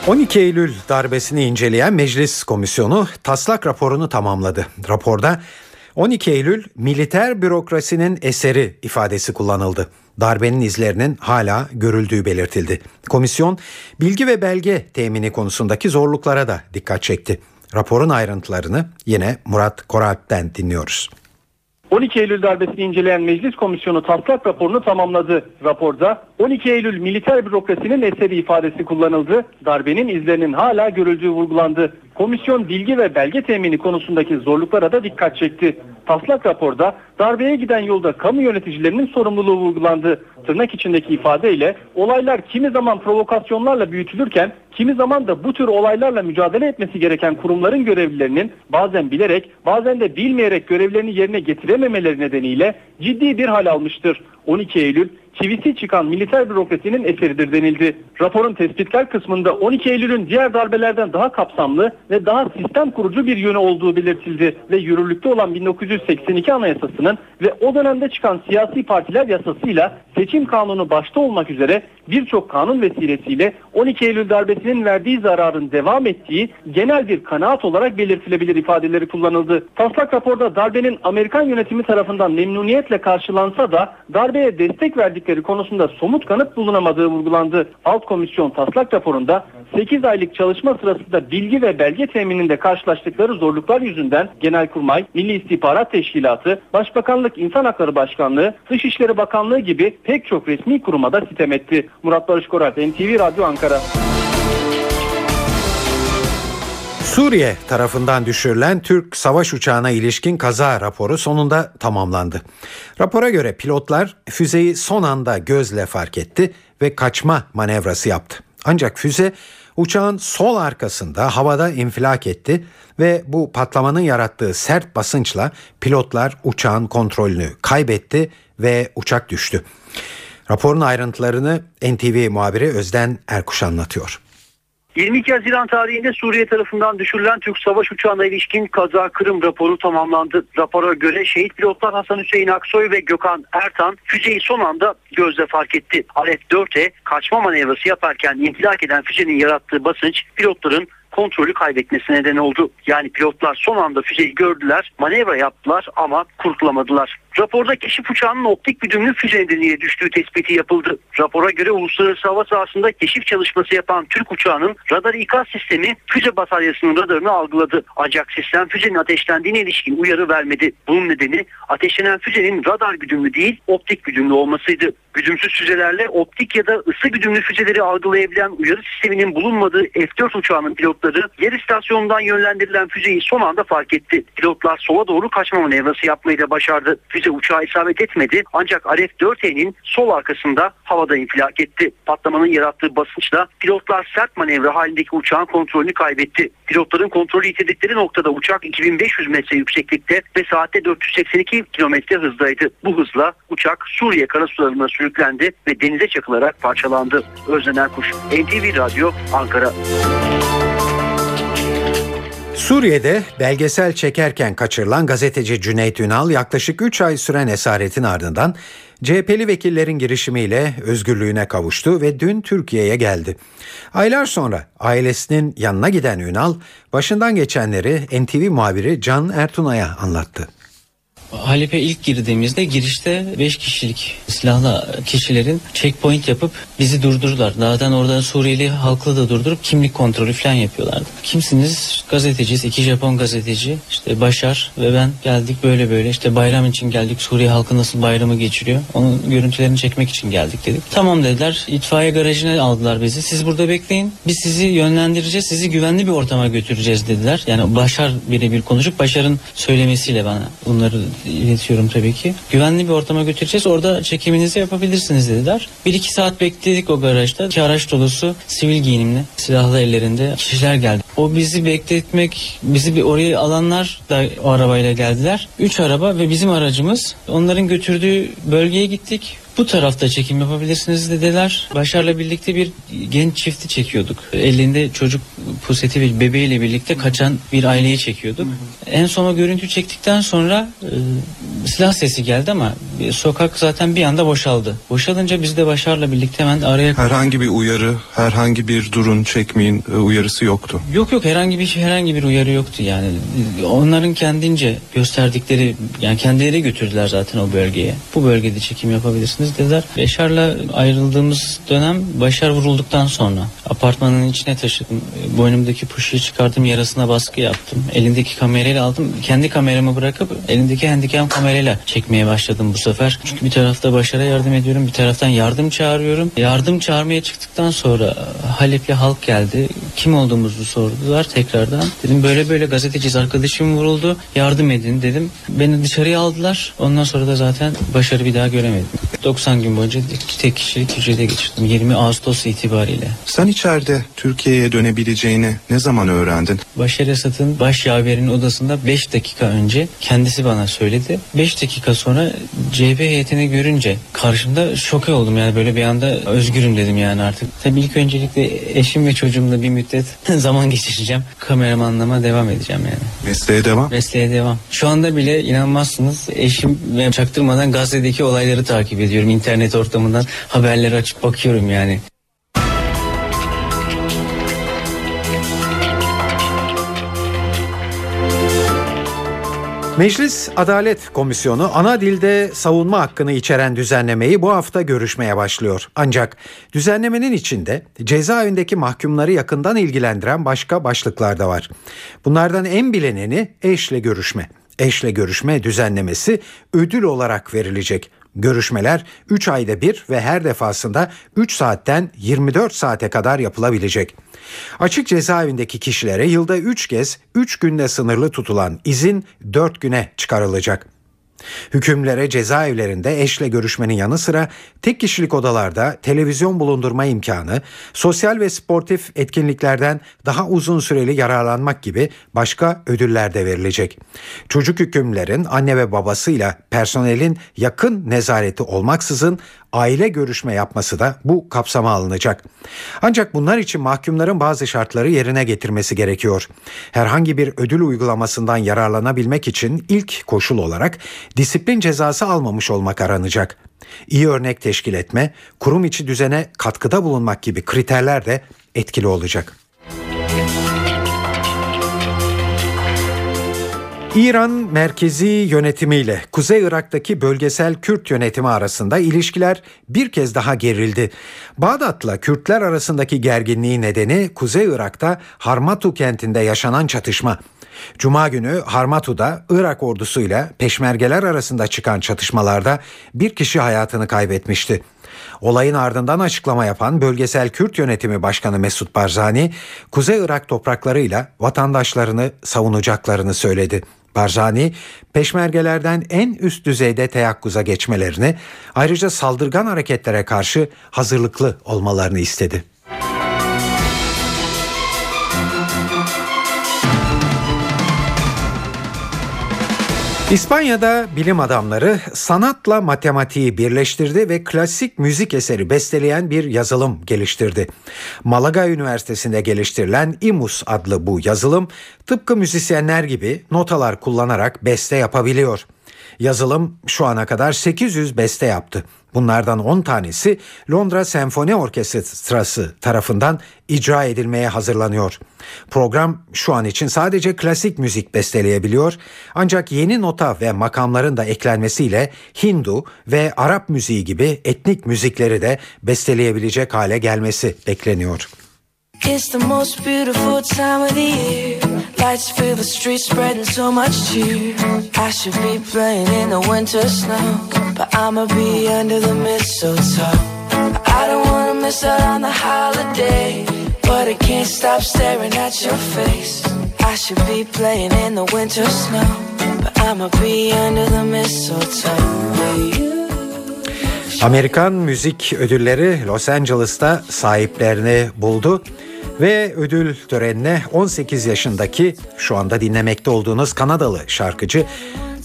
12 Eylül darbesini inceleyen Meclis Komisyonu taslak raporunu tamamladı. Raporda 12 Eylül militer bürokrasinin eseri ifadesi kullanıldı. Darbenin izlerinin hala görüldüğü belirtildi. Komisyon bilgi ve belge temini konusundaki zorluklara da dikkat çekti. Raporun ayrıntılarını yine Murat Koralp'ten dinliyoruz. 12 Eylül darbesini inceleyen Meclis Komisyonu taslak raporunu tamamladı. Raporda 12 Eylül militer bürokrasinin eseri ifadesi kullanıldı. Darbenin izlerinin hala görüldüğü vurgulandı. Komisyon bilgi ve belge temini konusundaki zorluklara da dikkat çekti. Taslak raporda darbeye giden yolda kamu yöneticilerinin sorumluluğu vurgulandı. Tırnak içindeki ifadeyle olaylar kimi zaman provokasyonlarla büyütülürken kimi zaman da bu tür olaylarla mücadele etmesi gereken kurumların görevlilerinin bazen bilerek bazen de bilmeyerek görevlerini yerine getirememeleri nedeniyle ciddi bir hal almıştır. 12 Eylül çivisi çıkan militer bürokrasinin eseridir denildi. Raporun tespitler kısmında 12 Eylül'ün diğer darbelerden daha kapsamlı ve daha sistem kurucu bir yönü olduğu belirtildi ve yürürlükte olan 1982 Anayasası'nın ve o dönemde çıkan siyasi partiler yasasıyla seçim kanunu başta olmak üzere birçok kanun vesilesiyle 12 Eylül darbesinin verdiği zararın devam ettiği genel bir kanaat olarak belirtilebilir ifadeleri kullanıldı. Taslak raporda darbenin Amerikan yönetimi tarafından memnuniyetle karşılansa da darbeye destek verdikleri konusunda somut kanıt bulunamadığı vurgulandı. Alt komisyon taslak raporunda 8 aylık çalışma sırasında bilgi ve belge temininde karşılaştıkları zorluklar yüzünden Genelkurmay, Milli İstihbarat Teşkilatı, Başbakanlık İnsan Hakları Başkanlığı, Dışişleri Bakanlığı gibi pek çok resmi kuruma da sitem etti. Murat Barış Korat, NTV Radyo Ankara. Suriye tarafından düşürülen Türk savaş uçağına ilişkin kaza raporu sonunda tamamlandı. Rapora göre pilotlar füzeyi son anda gözle fark etti ve kaçma manevrası yaptı. Ancak füze uçağın sol arkasında havada infilak etti ve bu patlamanın yarattığı sert basınçla pilotlar uçağın kontrolünü kaybetti ve uçak düştü. Raporun ayrıntılarını NTV muhabiri Özden Erkuş anlatıyor. 22 Haziran tarihinde Suriye tarafından düşürülen Türk savaş uçağına ilişkin kaza Kırım raporu tamamlandı. Rapora göre şehit pilotlar Hasan Hüseyin Aksoy ve Gökhan Ertan füzeyi son anda gözle fark etti. Alet 4'e kaçma manevrası yaparken infilak eden füzenin yarattığı basınç pilotların kontrolü kaybetmesine neden oldu. Yani pilotlar son anda füzeyi gördüler, manevra yaptılar ama kurtulamadılar. Raporda keşif uçağının optik güdümlü füze nedeniyle düştüğü tespiti yapıldı. Rapora göre uluslararası hava sahasında keşif çalışması yapan Türk uçağının radar ikaz sistemi füze bataryasının radarını algıladı. Ancak sistem füzenin ateşlendiğine ilişkin uyarı vermedi. Bunun nedeni ateşlenen füzenin radar güdümlü değil optik güdümlü olmasıydı. Güdümsüz füzelerle optik ya da ısı güdümlü füzeleri algılayabilen uyarı sisteminin bulunmadığı F-4 uçağının pilotları yer istasyonundan yönlendirilen füzeyi son anda fark etti. Pilotlar sola doğru kaçma manevrası yapmayı da başardı. Füze uçağa isabet etmedi ancak RF-4E'nin sol arkasında havada infilak etti. Patlamanın yarattığı basınçla pilotlar sert manevra halindeki uçağın kontrolünü kaybetti. Pilotların kontrolü yitirdikleri noktada uçak 2500 metre yükseklikte ve saatte 482 kilometre hızdaydı. Bu hızla uçak Suriye karasularına sürüklendi ve denize çakılarak parçalandı. Özden Erkuş, NTV Radyo, Ankara. Suriye'de belgesel çekerken kaçırılan gazeteci Cüneyt Ünal yaklaşık 3 ay süren esaretin ardından CHP'li vekillerin girişimiyle özgürlüğüne kavuştu ve dün Türkiye'ye geldi. Aylar sonra ailesinin yanına giden Ünal başından geçenleri NTV muhabiri Can Ertuna'ya anlattı. Halep'e ilk girdiğimizde girişte 5 kişilik silahlı kişilerin checkpoint yapıp bizi durdurdular. Zaten orada Suriyeli halkı da durdurup kimlik kontrolü falan yapıyorlardı. Kimsiniz? Gazeteciyiz. iki Japon gazeteci. İşte Başar ve ben geldik böyle böyle. İşte bayram için geldik. Suriye halkı nasıl bayramı geçiriyor. Onun görüntülerini çekmek için geldik dedik. Tamam dediler. İtfaiye garajına aldılar bizi. Siz burada bekleyin. Biz sizi yönlendireceğiz. Sizi güvenli bir ortama götüreceğiz dediler. Yani Başar birebir konuşup Başar'ın söylemesiyle bana bunları iletiyorum tabii ki. Güvenli bir ortama götüreceğiz. Orada çekiminizi yapabilirsiniz dediler. Bir iki saat bekledik o garajda. İki araç dolusu sivil giyinimli silahlı ellerinde kişiler geldi. O bizi bekletmek, bizi bir oraya alanlar da o arabayla geldiler. Üç araba ve bizim aracımız. Onların götürdüğü bölgeye gittik. Bu tarafta çekim yapabilirsiniz dediler. Başar'la birlikte bir genç çifti çekiyorduk. Elinde çocuk puseti ve bebeğiyle birlikte kaçan bir aileyi çekiyorduk. En son o görüntü çektikten sonra e, silah sesi geldi ama sokak zaten bir anda boşaldı. Boşalınca biz de Başar'la birlikte hemen araya... Herhangi bir uyarı, herhangi bir durun çekmeyin e, uyarısı yoktu. Yok yok herhangi bir herhangi bir uyarı yoktu yani. Onların kendince gösterdikleri yani kendileri götürdüler zaten o bölgeye. Bu bölgede çekim yapabilirsiniz dediler. Yaşar'la ayrıldığımız dönem Başar vurulduktan sonra apartmanın içine taşıdım. Boynumdaki puşuyu çıkardım yarasına baskı yaptım. Elindeki kamerayla aldım. Kendi kameramı bırakıp elindeki handicam kamerayla çekmeye başladım bu sefer. Çünkü bir tarafta Başar'a yardım ediyorum bir taraftan yardım çağırıyorum. Yardım çağırmaya çıktıktan sonra Halep'li halk geldi. Kim olduğumuzu sordular tekrardan. Dedim böyle böyle gazeteciyiz arkadaşım vuruldu. Yardım edin dedim. Beni dışarıya aldılar. Ondan sonra da zaten Başar'ı bir daha göremedim. 90 gün boyunca tek kişilik hücrede geçirdim 20 Ağustos itibariyle. Sen içeride Türkiye'ye dönebileceğini ne zaman öğrendin? Başar Esad'ın baş yaverinin odasında 5 dakika önce kendisi bana söyledi. 5 dakika sonra CHP heyetini görünce karşımda şoke oldum yani böyle bir anda özgürüm dedim yani artık. Tabii ilk öncelikle eşim ve çocuğumla bir müddet <laughs> zaman geçireceğim. Kameramanlama devam edeceğim yani. Mesleğe devam? Mesleğe devam. Şu anda bile inanmazsınız eşim ve çaktırmadan Gazze'deki olayları takip ediyorum. İnternet ortamından haberleri açıp bakıyorum yani. Meclis Adalet Komisyonu ana dilde savunma hakkını içeren düzenlemeyi bu hafta görüşmeye başlıyor. Ancak düzenlemenin içinde cezaevindeki mahkumları yakından ilgilendiren başka başlıklar da var. Bunlardan en bilineni eşle görüşme. Eşle görüşme düzenlemesi ödül olarak verilecek. Görüşmeler 3 ayda bir ve her defasında 3 saatten 24 saate kadar yapılabilecek. Açık cezaevindeki kişilere yılda 3 kez 3 günde sınırlı tutulan izin 4 güne çıkarılacak. Hükümlere cezaevlerinde eşle görüşmenin yanı sıra tek kişilik odalarda televizyon bulundurma imkanı, sosyal ve sportif etkinliklerden daha uzun süreli yararlanmak gibi başka ödüller de verilecek. Çocuk hükümlerin anne ve babasıyla personelin yakın nezareti olmaksızın aile görüşme yapması da bu kapsama alınacak. Ancak bunlar için mahkumların bazı şartları yerine getirmesi gerekiyor. Herhangi bir ödül uygulamasından yararlanabilmek için ilk koşul olarak disiplin cezası almamış olmak aranacak. İyi örnek teşkil etme, kurum içi düzene katkıda bulunmak gibi kriterler de etkili olacak. İran merkezi yönetimiyle Kuzey Irak'taki bölgesel Kürt yönetimi arasında ilişkiler bir kez daha gerildi. Bağdat'la Kürtler arasındaki gerginliği nedeni Kuzey Irak'ta Harmatu kentinde yaşanan çatışma. Cuma günü Harmatu'da Irak ordusuyla peşmergeler arasında çıkan çatışmalarda bir kişi hayatını kaybetmişti. Olayın ardından açıklama yapan Bölgesel Kürt Yönetimi Başkanı Mesut Barzani, Kuzey Irak topraklarıyla vatandaşlarını savunacaklarını söyledi. Barzani, peşmergelerden en üst düzeyde teyakkuza geçmelerini, ayrıca saldırgan hareketlere karşı hazırlıklı olmalarını istedi. İspanya'da bilim adamları sanatla matematiği birleştirdi ve klasik müzik eseri besteleyen bir yazılım geliştirdi. Malaga Üniversitesi'nde geliştirilen IMUS adlı bu yazılım tıpkı müzisyenler gibi notalar kullanarak beste yapabiliyor. Yazılım şu ana kadar 800 beste yaptı. Bunlardan 10 tanesi Londra Senfoni Orkestrası tarafından icra edilmeye hazırlanıyor. Program şu an için sadece klasik müzik besteleyebiliyor ancak yeni nota ve makamların da eklenmesiyle Hindu ve Arap müziği gibi etnik müzikleri de besteleyebilecek hale gelmesi bekleniyor. It's the most beautiful time of the year. Lights fill the streets, spreading so much cheer. I should be playing in the winter snow, but I'ma be under the mistletoe. I don't wanna miss out on the holiday, but I can't stop staring at your face. I should be playing in the winter snow, but I'ma be under the mistletoe. Amerikan müzik ödülleri Los Angeles'ta sahiplerini buldu Ve ödül törenine 18 yaşındaki şu anda dinlemekte olduğunuz Kanadalı şarkıcı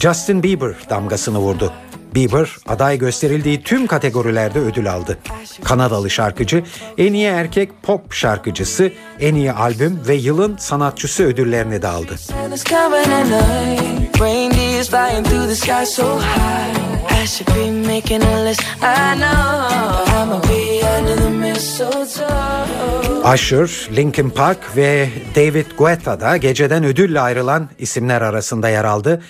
Justin Bieber damgasını vurdu. Bieber aday gösterildiği tüm kategorilerde ödül aldı. Kanadalı şarkıcı en iyi erkek pop şarkıcısı, en iyi albüm ve yılın sanatçısı ödüllerini de aldı. Usher, Linkin Park ve David Guetta da geceden ödülle ayrılan isimler arasında yer aldı.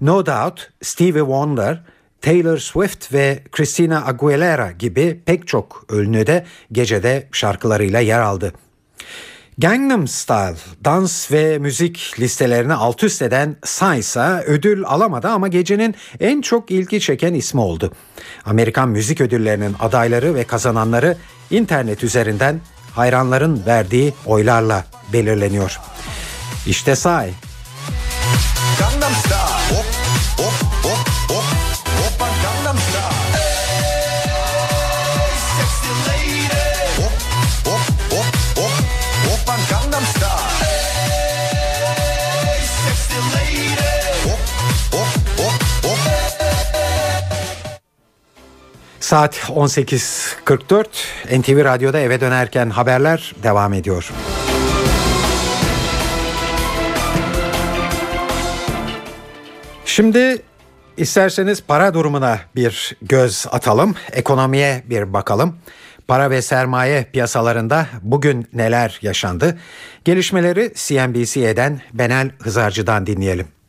No Doubt, Stevie Wonder, Taylor Swift ve Christina Aguilera gibi pek çok ünlü de gecede şarkılarıyla yer aldı. Gangnam Style dans ve müzik listelerini alt üst eden Psy ödül alamadı ama gecenin en çok ilgi çeken ismi oldu. Amerikan müzik ödüllerinin adayları ve kazananları internet üzerinden hayranların verdiği oylarla belirleniyor. İşte Psy. Gangnam Style. Hop, hop, Saat 18.44 NTV Radyo'da eve dönerken haberler devam ediyor. Şimdi isterseniz para durumuna bir göz atalım, ekonomiye bir bakalım. Para ve sermaye piyasalarında bugün neler yaşandı? Gelişmeleri CNBC'den Benel Hızarcı'dan dinleyelim.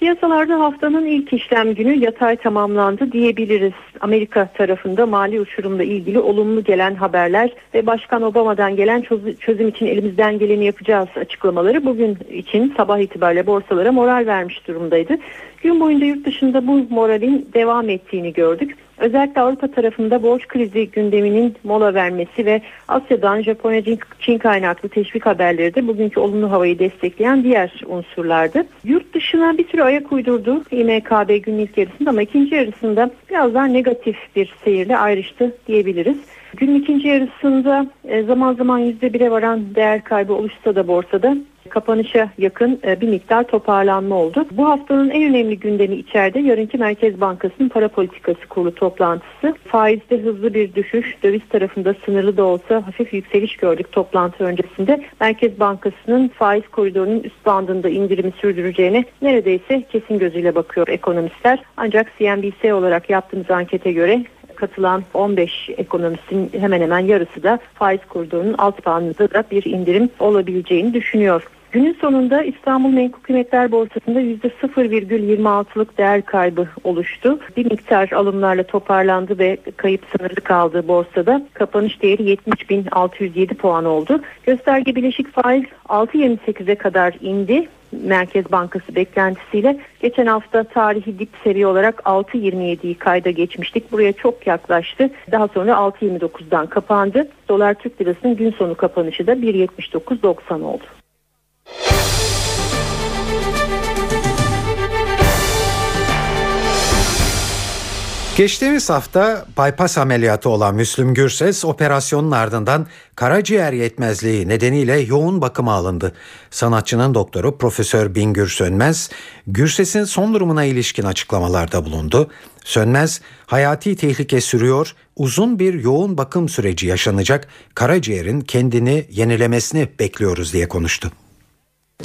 Piyasalarda haftanın ilk işlem günü yatay tamamlandı diyebiliriz. Amerika tarafında mali uçurumla ilgili olumlu gelen haberler ve Başkan Obama'dan gelen çözüm için elimizden geleni yapacağız açıklamaları bugün için sabah itibariyle borsalara moral vermiş durumdaydı. Gün boyunca yurt dışında bu moralin devam ettiğini gördük. Özellikle Avrupa tarafında borç krizi gündeminin mola vermesi ve Asya'dan Japonya Çin kaynaklı teşvik haberleri de bugünkü olumlu havayı destekleyen diğer unsurlardı. Yurt dışına bir sürü ayak uydurdu İMKB günün ilk yarısında ama ikinci yarısında biraz daha negatif bir seyirle ayrıştı diyebiliriz. Günün ikinci yarısında e, zaman zaman yüzde bire varan değer kaybı oluşsa da borsada kapanışa yakın e, bir miktar toparlanma oldu. Bu haftanın en önemli gündemi içeride yarınki Merkez Bankası'nın para politikası kurulu toplantısı. Faizde hızlı bir düşüş, döviz tarafında sınırlı da olsa hafif yükseliş gördük toplantı öncesinde. Merkez Bankası'nın faiz koridorunun üst bandında indirimi sürdüreceğine neredeyse kesin gözüyle bakıyor ekonomistler. Ancak CNBC olarak yaptığımız ankete göre katılan 15 ekonomistin hemen hemen yarısı da faiz koridorunun alt bandında da bir indirim olabileceğini düşünüyor. Günün sonunda İstanbul Menkul Kıymetler Borsası'nda %0,26'lık değer kaybı oluştu. Bir miktar alımlarla toparlandı ve kayıp sınırlı kaldı borsada. Kapanış değeri 70.607 puan oldu. Gösterge bileşik faiz 6.28'e kadar indi. Merkez Bankası beklentisiyle geçen hafta tarihi dip seviye olarak 6.27'yi kayda geçmiştik. Buraya çok yaklaştı. Daha sonra 6.29'dan kapandı. Dolar Türk Lirası'nın gün sonu kapanışı da 1.79.90 oldu. Geçtiğimiz hafta bypass ameliyatı olan Müslüm Gürses operasyonun ardından karaciğer yetmezliği nedeniyle yoğun bakıma alındı. Sanatçının doktoru Profesör Bingür Sönmez, Gürses'in son durumuna ilişkin açıklamalarda bulundu. Sönmez, hayati tehlike sürüyor, uzun bir yoğun bakım süreci yaşanacak, karaciğerin kendini yenilemesini bekliyoruz diye konuştu.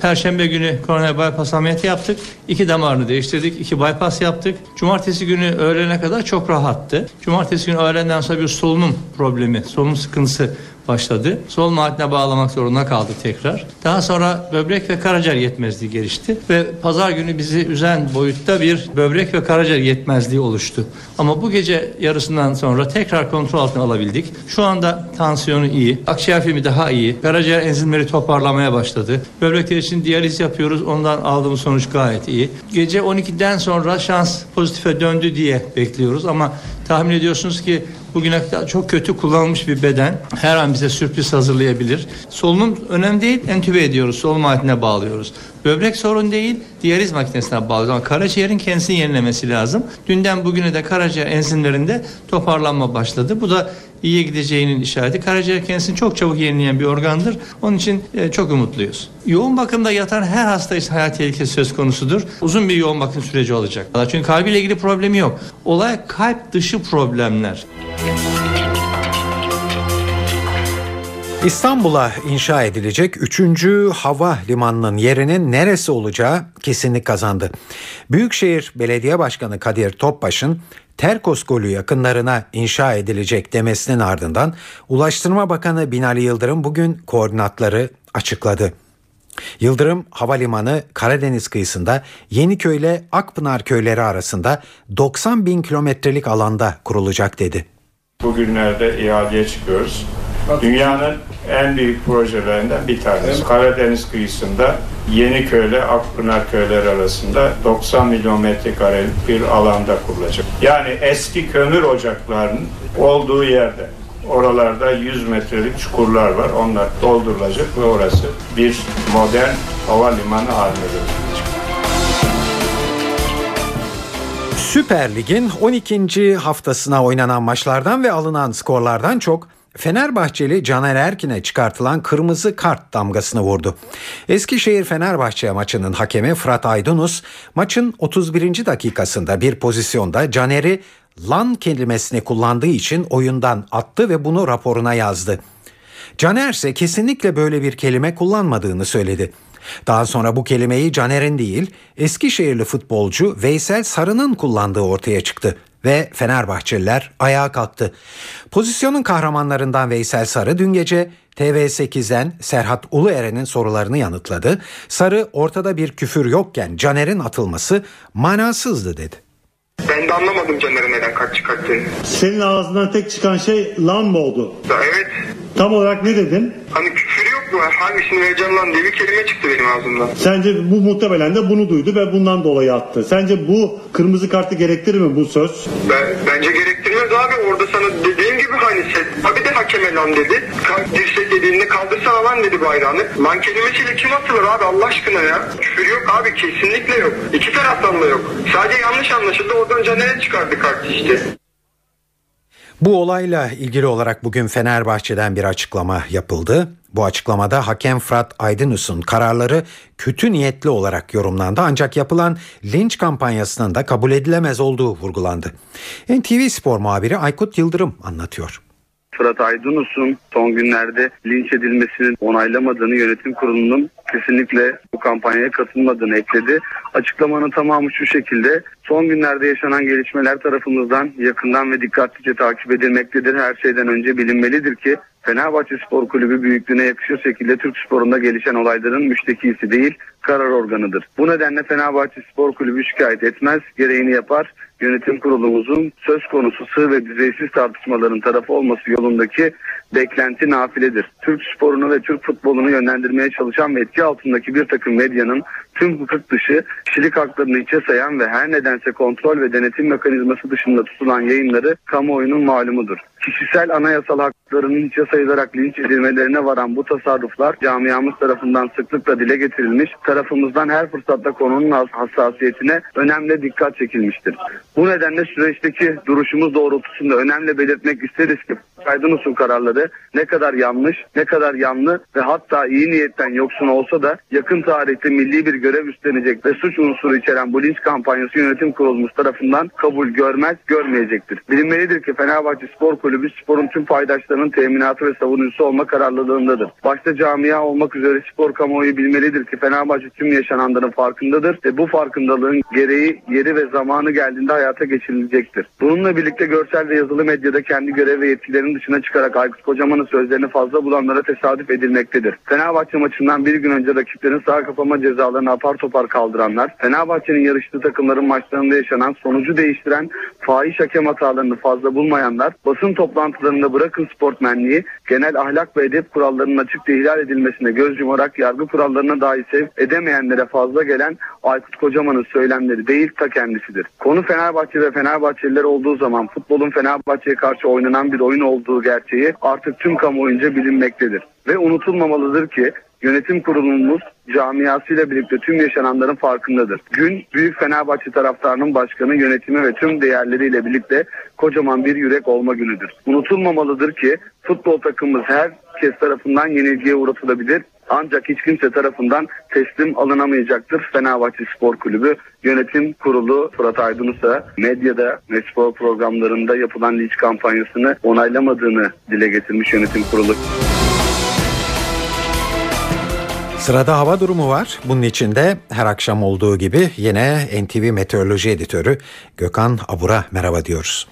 Perşembe günü koroner bypass ameliyatı yaptık. İki damarını değiştirdik. iki bypass yaptık. Cumartesi günü öğlene kadar çok rahattı. Cumartesi günü öğlenden sonra bir solunum problemi, solunum sıkıntısı başladı. Sol mahatine bağlamak zorunda kaldı tekrar. Daha sonra böbrek ve karaciğer yetmezliği gelişti ve pazar günü bizi üzen boyutta bir böbrek ve karaciğer yetmezliği oluştu. Ama bu gece yarısından sonra tekrar kontrol altına alabildik. Şu anda tansiyonu iyi, akciğer filmi daha iyi, karaciğer enzimleri toparlamaya başladı. Böbrekler için diyaliz yapıyoruz. Ondan aldığımız sonuç gayet iyi. Gece 12'den sonra şans pozitife döndü diye bekliyoruz ama tahmin ediyorsunuz ki bugüne kadar çok kötü kullanılmış bir beden her an bize sürpriz hazırlayabilir. Solunum önemli değil, entübe ediyoruz, solunum aletine bağlıyoruz. Böbrek sorun değil, diyaliz makinesine bağlı ama karaciğerin kendisini yenilemesi lazım. Dünden bugüne de karaciğer enzimlerinde toparlanma başladı. Bu da iyiye gideceğinin işareti. Karaciğer kendisini çok çabuk yenileyen bir organdır. Onun için e, çok umutluyuz. Yoğun bakımda yatan her hasta için hayat tehlikesi söz konusudur. Uzun bir yoğun bakım süreci olacak. Çünkü kalbiyle ilgili problemi yok. Olay kalp dışı problemler. İstanbul'a inşa edilecek 3. hava limanının yerinin neresi olacağı kesinlik kazandı. Büyükşehir Belediye Başkanı Kadir Topbaş'ın Terkos Golü yakınlarına inşa edilecek demesinin ardından Ulaştırma Bakanı Binali Yıldırım bugün koordinatları açıkladı. Yıldırım Havalimanı Karadeniz kıyısında Yeniköy ile Akpınar köyleri arasında 90 bin kilometrelik alanda kurulacak dedi. Bugünlerde ihaleye çıkıyoruz. Dünyanın en büyük projelerinden bir tanesi. Karadeniz kıyısında Yeniköy ile Akpınar köyleri arasında 90 milyon metrekarelik bir alanda kurulacak. Yani eski kömür ocaklarının olduğu yerde. Oralarda 100 metrelik çukurlar var. Onlar doldurulacak ve orası bir modern havalimanı haline getirilecek. Süper Lig'in 12. haftasına oynanan maçlardan ve alınan skorlardan çok Fenerbahçeli Caner Erkin'e çıkartılan kırmızı kart damgasını vurdu. Eskişehir Fenerbahçe maçının hakemi Fırat Aydınus maçın 31. dakikasında bir pozisyonda Caner'i lan kelimesini kullandığı için oyundan attı ve bunu raporuna yazdı. Caner ise kesinlikle böyle bir kelime kullanmadığını söyledi. Daha sonra bu kelimeyi Caner'in değil Eskişehirli futbolcu Veysel Sarı'nın kullandığı ortaya çıktı ve Fenerbahçeliler ayağa kalktı. Pozisyonun kahramanlarından Veysel Sarı dün gece TV8'den Serhat Ulueren'in sorularını yanıtladı. Sarı ortada bir küfür yokken Caner'in atılması manasızdı dedi. Ben de anlamadım Caner'in neden kart çıkarttığını. Senin ağzından tek çıkan şey lan mı oldu? Ya evet. Tam olarak ne dedin? Hani küfür? Hangisini vereceğim lan diye bir kelime çıktı benim ağzımdan. Sence bu muhtemelen de bunu duydu ve bundan dolayı attı. Sence bu kırmızı kartı gerektirir mi bu söz? Ben, bence gerektirmez abi. Orada sana dediğim gibi hani sen abi de hakeme lan dedi. Dirsek dediğinde kaldırsana lan dedi bayrağını. Lan kelimesiyle kim atılır abi Allah aşkına ya? Küfür yok abi kesinlikle yok. İki taraftan da yok. Sadece yanlış anlaşıldı oradan Caner'e çıkardı kartı işte. Bu olayla ilgili olarak bugün Fenerbahçe'den bir açıklama yapıldı. Bu açıklamada hakem Fırat Aydınus'un kararları kötü niyetli olarak yorumlandı ancak yapılan linç kampanyasının da kabul edilemez olduğu vurgulandı. NTV Spor muhabiri Aykut Yıldırım anlatıyor. Fırat Aydınus'un son günlerde linç edilmesini onaylamadığını yönetim kurulunun kesinlikle bu kampanyaya katılmadığını ekledi. Açıklamanın tamamı şu şekilde son günlerde yaşanan gelişmeler tarafımızdan yakından ve dikkatlice takip edilmektedir. Her şeyden önce bilinmelidir ki Fenerbahçe Spor Kulübü büyüklüğüne yakışır şekilde Türk sporunda gelişen olayların müştekisi değil, karar organıdır. Bu nedenle Fenerbahçe Spor Kulübü şikayet etmez, gereğini yapar. Yönetim kurulumuzun söz konusu sığ ve düzeysiz tartışmaların tarafı olması yolundaki beklenti nafiledir. Türk sporunu ve Türk futbolunu yönlendirmeye çalışan ve etki altındaki bir takım medyanın tüm hukuk dışı kişilik haklarını içe sayan ve her nedense kontrol ve denetim mekanizması dışında tutulan yayınları kamuoyunun malumudur. Kişisel anayasal haklarının içe sayılarak linç edilmelerine varan bu tasarruflar camiamız tarafından sıklıkla dile getirilmiş, tarafımızdan her fırsatta konunun hassasiyetine önemli dikkat çekilmiştir. Bu nedenle süreçteki duruşumuz doğrultusunda önemli belirtmek isteriz ki Aydınus'un kararları ne kadar yanlış, ne kadar yanlı ve hatta iyi niyetten yoksun olsa da yakın tarihte milli bir görev üstlenecek ve suç unsuru içeren bu linç kampanyası yönetim kurulumuz tarafından kabul görmez, görmeyecektir. Bilinmelidir ki Fenerbahçe Spor Kulübü sporun tüm paydaşlarının teminatı ve savunucusu olma kararlılığındadır. Başta camia olmak üzere spor kamuoyu bilmelidir ki Fenerbahçe tüm yaşananların farkındadır ve bu farkındalığın gereği yeri ve zamanı geldiğinde hayata geçirilecektir. Bununla birlikte görsel ve yazılı medyada kendi görev ve yetkilerinin dışına çıkarak Aykut Kocaman'ın sözlerini fazla bulanlara tesadüf edilmektedir. Fenerbahçe maçından bir gün önce rakiplerin sağ kapama cezalarını apar topar kaldıranlar, Fenerbahçe'nin yarıştığı takımların maçlarında yaşanan sonucu değiştiren fahiş hakem hatalarını fazla bulmayanlar, basın toplantılarında bırakın sportmenliği, genel ahlak ve edep kurallarının açıkça ihlal edilmesine göz yumarak yargı kurallarına dahi sev edemeyenlere fazla gelen Aykut Kocaman'ın söylemleri değil ta kendisidir. Konu Fenerbahçe ve Fenerbahçeliler olduğu zaman futbolun Fenerbahçe'ye karşı oynanan bir oyun olduğu gerçeği artık tüm kamuoyunca bilinmektedir. Ve unutulmamalıdır ki yönetim kurulumuz camiasıyla birlikte tüm yaşananların farkındadır. Gün büyük Fenerbahçe taraftarının başkanı, yönetimi ve tüm değerleriyle birlikte kocaman bir yürek olma günüdür. Unutulmamalıdır ki futbol takımımız herkes tarafından yenilgiye uğratılabilir. Ancak hiç kimse tarafından teslim alınamayacaktır. Fenerbahçe Spor Kulübü Yönetim Kurulu Fırat Aydınus'a medyada ve spor programlarında yapılan linç kampanyasını onaylamadığını dile getirmiş yönetim kurulu. Sırada hava durumu var. Bunun içinde her akşam olduğu gibi yine NTV Meteoroloji Editörü Gökhan Abur'a merhaba diyoruz.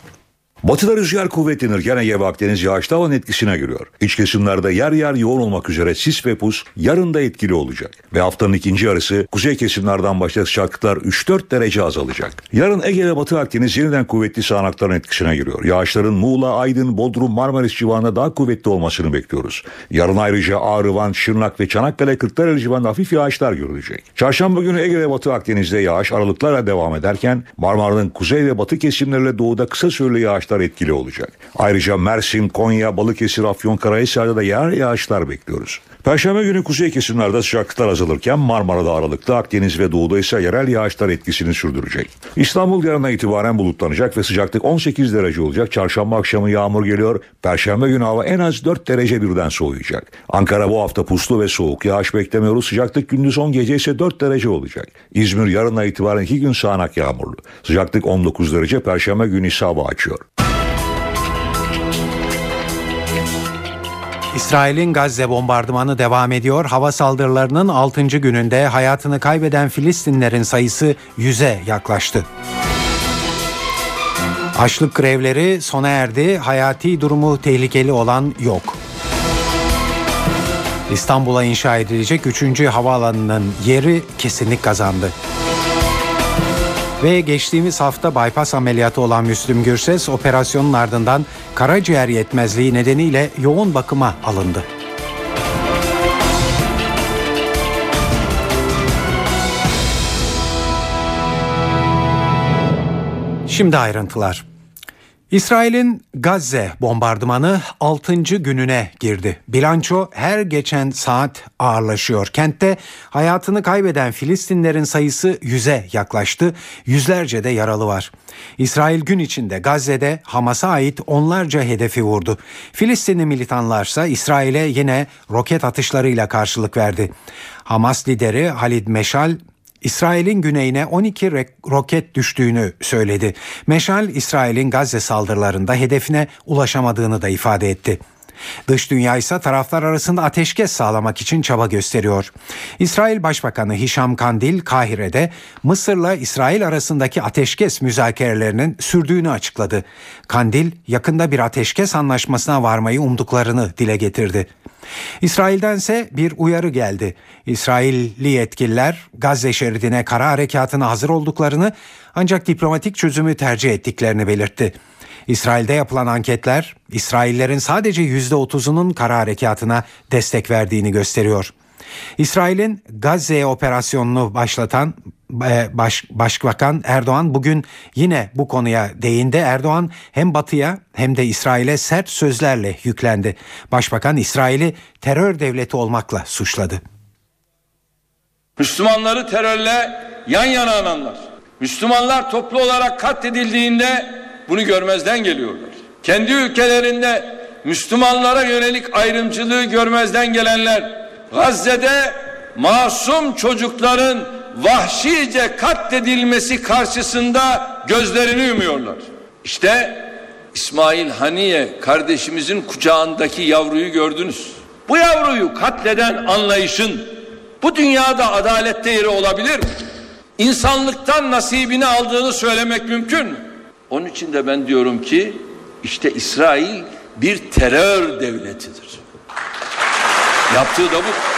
Batıda rüzgar kuvvetlenirken Ege ve Akdeniz yağışlı havanın etkisine giriyor. İç kesimlerde yer yer yoğun olmak üzere sis ve pus yarın da etkili olacak. Ve haftanın ikinci yarısı kuzey kesimlerden başlayan sıcaklıklar 3-4 derece azalacak. Yarın Ege ve Batı Akdeniz yeniden kuvvetli sağanakların etkisine giriyor. Yağışların Muğla, Aydın, Bodrum, Marmaris civarında daha kuvvetli olmasını bekliyoruz. Yarın ayrıca Ağrı, Van, Şırnak ve Çanakkale, Kırklareli civarında hafif yağışlar görülecek. Çarşamba günü Ege ve Batı Akdeniz'de yağış aralıklarla devam ederken Marmara'nın kuzey ve batı kesimleriyle doğuda kısa süreli yağışlar etkili olacak. Ayrıca Mersin, Konya, Balıkesir, Afyonkarahisar'da da yer yağışlar bekliyoruz. Perşembe günü kuzey kesimlerde sıcaklıklar azalırken Marmara'da aralıklı Akdeniz ve doğuda ise yerel yağışlar etkisini sürdürecek. İstanbul yarına itibaren bulutlanacak ve sıcaklık 18 derece olacak. Çarşamba akşamı yağmur geliyor. Perşembe günü hava en az 4 derece birden soğuyacak. Ankara bu hafta puslu ve soğuk. Yağış beklemiyoruz. Sıcaklık gündüz 10 gece ise 4 derece olacak. İzmir yarına itibaren 2 gün sağanak yağmurlu. Sıcaklık 19 derece. Perşembe günü ise hava açıyor. İsrail'in Gazze bombardımanı devam ediyor. Hava saldırılarının 6. gününde hayatını kaybeden Filistinlerin sayısı 100'e yaklaştı. Açlık grevleri sona erdi. Hayati durumu tehlikeli olan yok. İstanbul'a inşa edilecek 3. havaalanının yeri kesinlik kazandı. Ve geçtiğimiz hafta bypass ameliyatı olan Müslüm Gürses operasyonun ardından karaciğer yetmezliği nedeniyle yoğun bakıma alındı. Şimdi ayrıntılar. İsrail'in Gazze bombardımanı 6. gününe girdi. Bilanço her geçen saat ağırlaşıyor. Kentte hayatını kaybeden Filistinlerin sayısı 100'e yaklaştı. Yüzlerce de yaralı var. İsrail gün içinde Gazze'de Hamas'a ait onlarca hedefi vurdu. Filistinli militanlarsa İsrail'e yine roket atışlarıyla karşılık verdi. Hamas lideri Halid Meşal İsrail'in güneyine 12 roket düştüğünü söyledi. Meşal İsrail'in Gazze saldırılarında hedefine ulaşamadığını da ifade etti. Dış dünya ise taraflar arasında ateşkes sağlamak için çaba gösteriyor. İsrail Başbakanı Hişam Kandil Kahire'de Mısır'la İsrail arasındaki ateşkes müzakerelerinin sürdüğünü açıkladı. Kandil yakında bir ateşkes anlaşmasına varmayı umduklarını dile getirdi. İsrail'dense bir uyarı geldi. İsrailli yetkililer Gazze şeridine kara harekatına hazır olduklarını ancak diplomatik çözümü tercih ettiklerini belirtti. İsrail'de yapılan anketler İsraillerin sadece %30'unun kara harekatına destek verdiğini gösteriyor. İsrail'in Gazze operasyonunu başlatan Baş, Başbakan Erdoğan bugün yine bu konuya değindi. Erdoğan hem Batı'ya hem de İsrail'e sert sözlerle yüklendi. Başbakan İsrail'i terör devleti olmakla suçladı. Müslümanları terörle yan yana ananlar. Müslümanlar toplu olarak katledildiğinde bunu görmezden geliyorlar. Kendi ülkelerinde Müslümanlara yönelik ayrımcılığı görmezden gelenler Gazze'de masum çocukların vahşice katledilmesi karşısında gözlerini yumuyorlar. İşte İsmail Haniye kardeşimizin kucağındaki yavruyu gördünüz. Bu yavruyu katleden anlayışın bu dünyada adalette yeri olabilir mi? İnsanlıktan nasibini aldığını söylemek mümkün mü? Onun için de ben diyorum ki işte İsrail bir terör devletidir. Yaptığı da bu.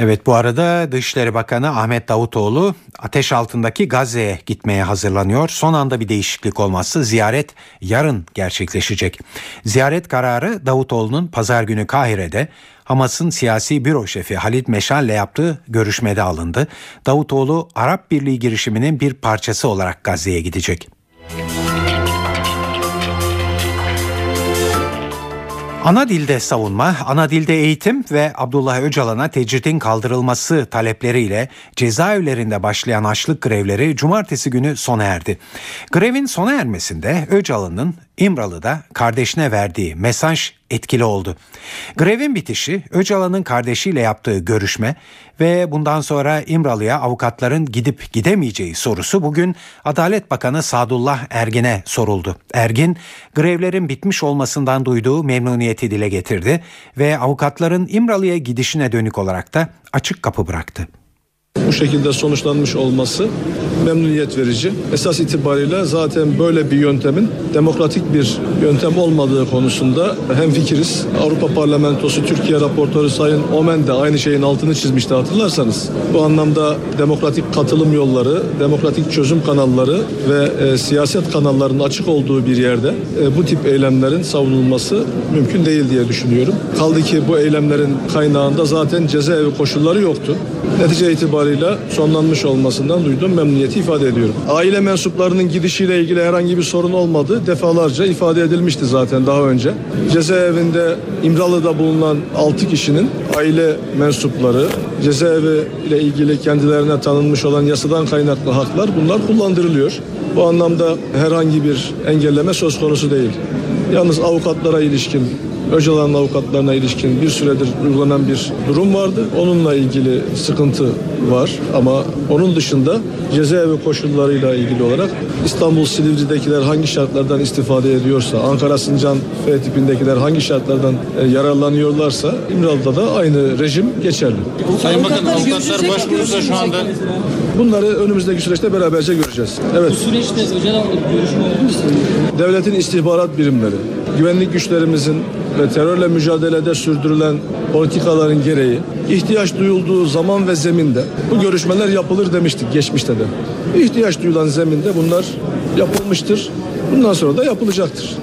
Evet bu arada Dışişleri Bakanı Ahmet Davutoğlu ateş altındaki Gazze'ye gitmeye hazırlanıyor. Son anda bir değişiklik olmazsa ziyaret yarın gerçekleşecek. Ziyaret kararı Davutoğlu'nun pazar günü Kahire'de Hamas'ın siyasi büro şefi Halit Meşal'le yaptığı görüşmede alındı. Davutoğlu Arap Birliği girişiminin bir parçası olarak Gazze'ye gidecek. Ana dilde savunma, ana dilde eğitim ve Abdullah Öcalan'a tecridin kaldırılması talepleriyle cezaevlerinde başlayan açlık grevleri cumartesi günü sona erdi. Grevin sona ermesinde Öcalan'ın İmralı'da kardeşine verdiği mesaj etkili oldu. Grevin bitişi Öcalan'ın kardeşiyle yaptığı görüşme ve bundan sonra İmralı'ya avukatların gidip gidemeyeceği sorusu bugün Adalet Bakanı Sadullah Ergin'e soruldu. Ergin grevlerin bitmiş olmasından duyduğu memnuniyeti dile getirdi ve avukatların İmralı'ya gidişine dönük olarak da açık kapı bıraktı. Bu şekilde sonuçlanmış olması memnuniyet verici. Esas itibariyle zaten böyle bir yöntemin demokratik bir yöntem olmadığı konusunda hem fikiriz. Avrupa Parlamentosu Türkiye raportörü Sayın Omen de aynı şeyin altını çizmişti hatırlarsanız. Bu anlamda demokratik katılım yolları, demokratik çözüm kanalları ve e, siyaset kanallarının açık olduğu bir yerde e, bu tip eylemlerin savunulması mümkün değil diye düşünüyorum. Kaldı ki bu eylemlerin kaynağında zaten cezaevi koşulları yoktu. Netice itibarıyla sonlanmış olmasından duyduğum memnuniyeti ifade ediyorum. Aile mensuplarının gidişiyle ilgili herhangi bir sorun olmadı. Defalarca ifade edilmişti zaten daha önce. Cezaevinde İmralı'da bulunan 6 kişinin aile mensupları cezaevi ile ilgili kendilerine tanınmış olan yasadan kaynaklı haklar bunlar kullandırılıyor. Bu anlamda herhangi bir engelleme söz konusu değil. Yalnız avukatlara ilişkin Öcalan'ın avukatlarına ilişkin bir süredir uygulanan bir durum vardı. Onunla ilgili sıkıntı var ama onun dışında cezaevi koşullarıyla ilgili olarak İstanbul Silivri'dekiler hangi şartlardan istifade ediyorsa, Ankara Sincan F tipindekiler hangi şartlardan e, yararlanıyorlarsa İmralı'da da aynı rejim geçerli. Sayın Bakan avukatlar başvurursa şu anda Bunları önümüzdeki süreçte beraberce göreceğiz. Evet. Bu süreçte Öcalan'la bir görüşme oldu mu? Devletin istihbarat birimleri, güvenlik güçlerimizin ve terörle mücadelede sürdürülen politikaların gereği ihtiyaç duyulduğu zaman ve zeminde bu görüşmeler yapılır demiştik geçmişte de. İhtiyaç duyulan zeminde bunlar yapılmıştır. Bundan sonra da yapılacaktır.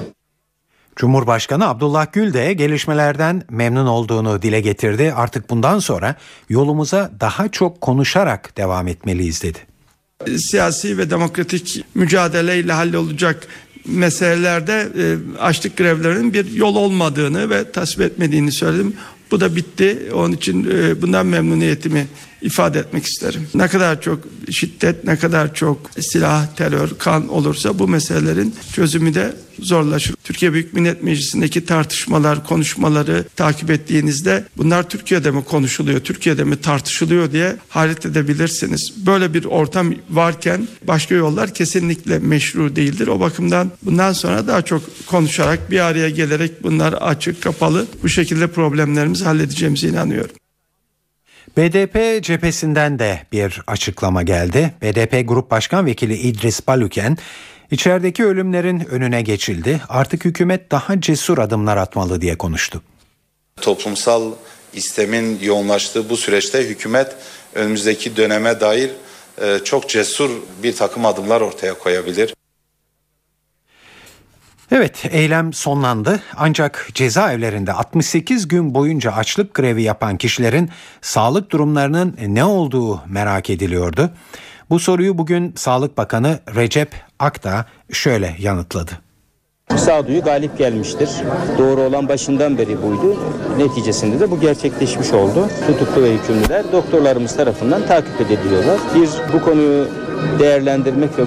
Cumhurbaşkanı Abdullah Gül de gelişmelerden memnun olduğunu dile getirdi. Artık bundan sonra yolumuza daha çok konuşarak devam etmeliyiz dedi. Siyasi ve demokratik mücadeleyle hallolacak meselelerde e, açlık grevlerinin bir yol olmadığını ve tasvip etmediğini söyledim. Bu da bitti. Onun için e, bundan memnuniyetimi ifade etmek isterim. Ne kadar çok şiddet, ne kadar çok silah, terör, kan olursa bu meselelerin çözümü de zorlaşır. Türkiye Büyük Millet Meclisi'ndeki tartışmalar, konuşmaları takip ettiğinizde bunlar Türkiye'de mi konuşuluyor, Türkiye'de mi tartışılıyor diye hayret edebilirsiniz. Böyle bir ortam varken başka yollar kesinlikle meşru değildir. O bakımdan bundan sonra daha çok konuşarak bir araya gelerek bunlar açık, kapalı bu şekilde problemlerimizi halledeceğimize inanıyorum. BDP cephesinden de bir açıklama geldi. BDP Grup Başkan Vekili İdris Baluken, içerideki ölümlerin önüne geçildi. Artık hükümet daha cesur adımlar atmalı diye konuştu. Toplumsal istemin yoğunlaştığı bu süreçte hükümet önümüzdeki döneme dair e, çok cesur bir takım adımlar ortaya koyabilir. Evet eylem sonlandı ancak cezaevlerinde 68 gün boyunca açlık grevi yapan kişilerin sağlık durumlarının ne olduğu merak ediliyordu. Bu soruyu bugün Sağlık Bakanı Recep Akta şöyle yanıtladı. Sağduyu galip gelmiştir. Doğru olan başından beri buydu. Neticesinde de bu gerçekleşmiş oldu. Tutuklu ve hükümlüler doktorlarımız tarafından takip ediliyorlar. Bir bu konuyu değerlendirmek ve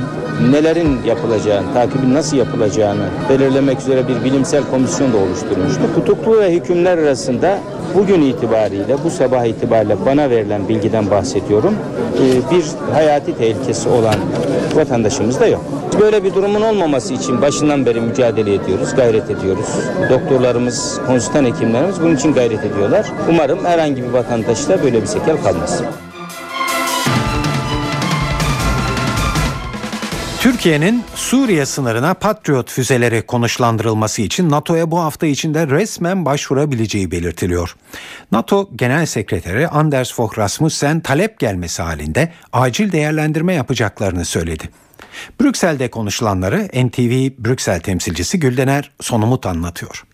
nelerin yapılacağını, takibin nasıl yapılacağını belirlemek üzere bir bilimsel komisyon da oluşturmuştuk. Tutuklu ve hükümler arasında bugün itibariyle, bu sabah itibariyle bana verilen bilgiden bahsediyorum. Ee, bir hayati tehlikesi olan vatandaşımız da yok. Böyle bir durumun olmaması için başından beri mücadele ediyoruz, gayret ediyoruz. Doktorlarımız, konsültan hekimlerimiz bunun için gayret ediyorlar. Umarım herhangi bir vatandaşta böyle bir sekel kalmaz. Türkiye'nin Suriye sınırına Patriot füzeleri konuşlandırılması için NATO'ya bu hafta içinde resmen başvurabileceği belirtiliyor. NATO Genel Sekreteri Anders Fogh Rasmussen talep gelmesi halinde acil değerlendirme yapacaklarını söyledi. Brüksel'de konuşulanları NTV Brüksel temsilcisi Güldener Sonumut anlatıyor.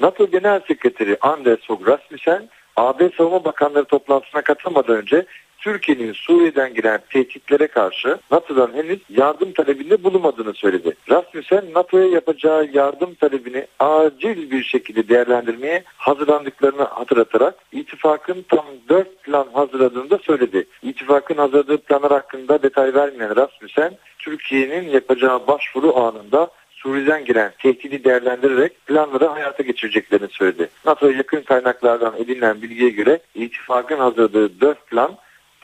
NATO Genel Sekreteri Anders Fogh Rasmussen AB Savunma Bakanları toplantısına katılmadan önce Türkiye'nin Suriye'den gelen tehditlere karşı NATO'dan henüz yardım talebinde bulunmadığını söyledi. Rasmussen NATO'ya yapacağı yardım talebini acil bir şekilde değerlendirmeye hazırlandıklarını hatırlatarak ittifakın tam dört plan hazırladığını da söyledi. İttifakın hazırladığı planlar hakkında detay vermeyen Rasmussen, Türkiye'nin yapacağı başvuru anında Suriye'den gelen tehdidi değerlendirerek planları hayata geçireceklerini söyledi. NATO'ya yakın kaynaklardan edinilen bilgiye göre ittifakın hazırladığı dört plan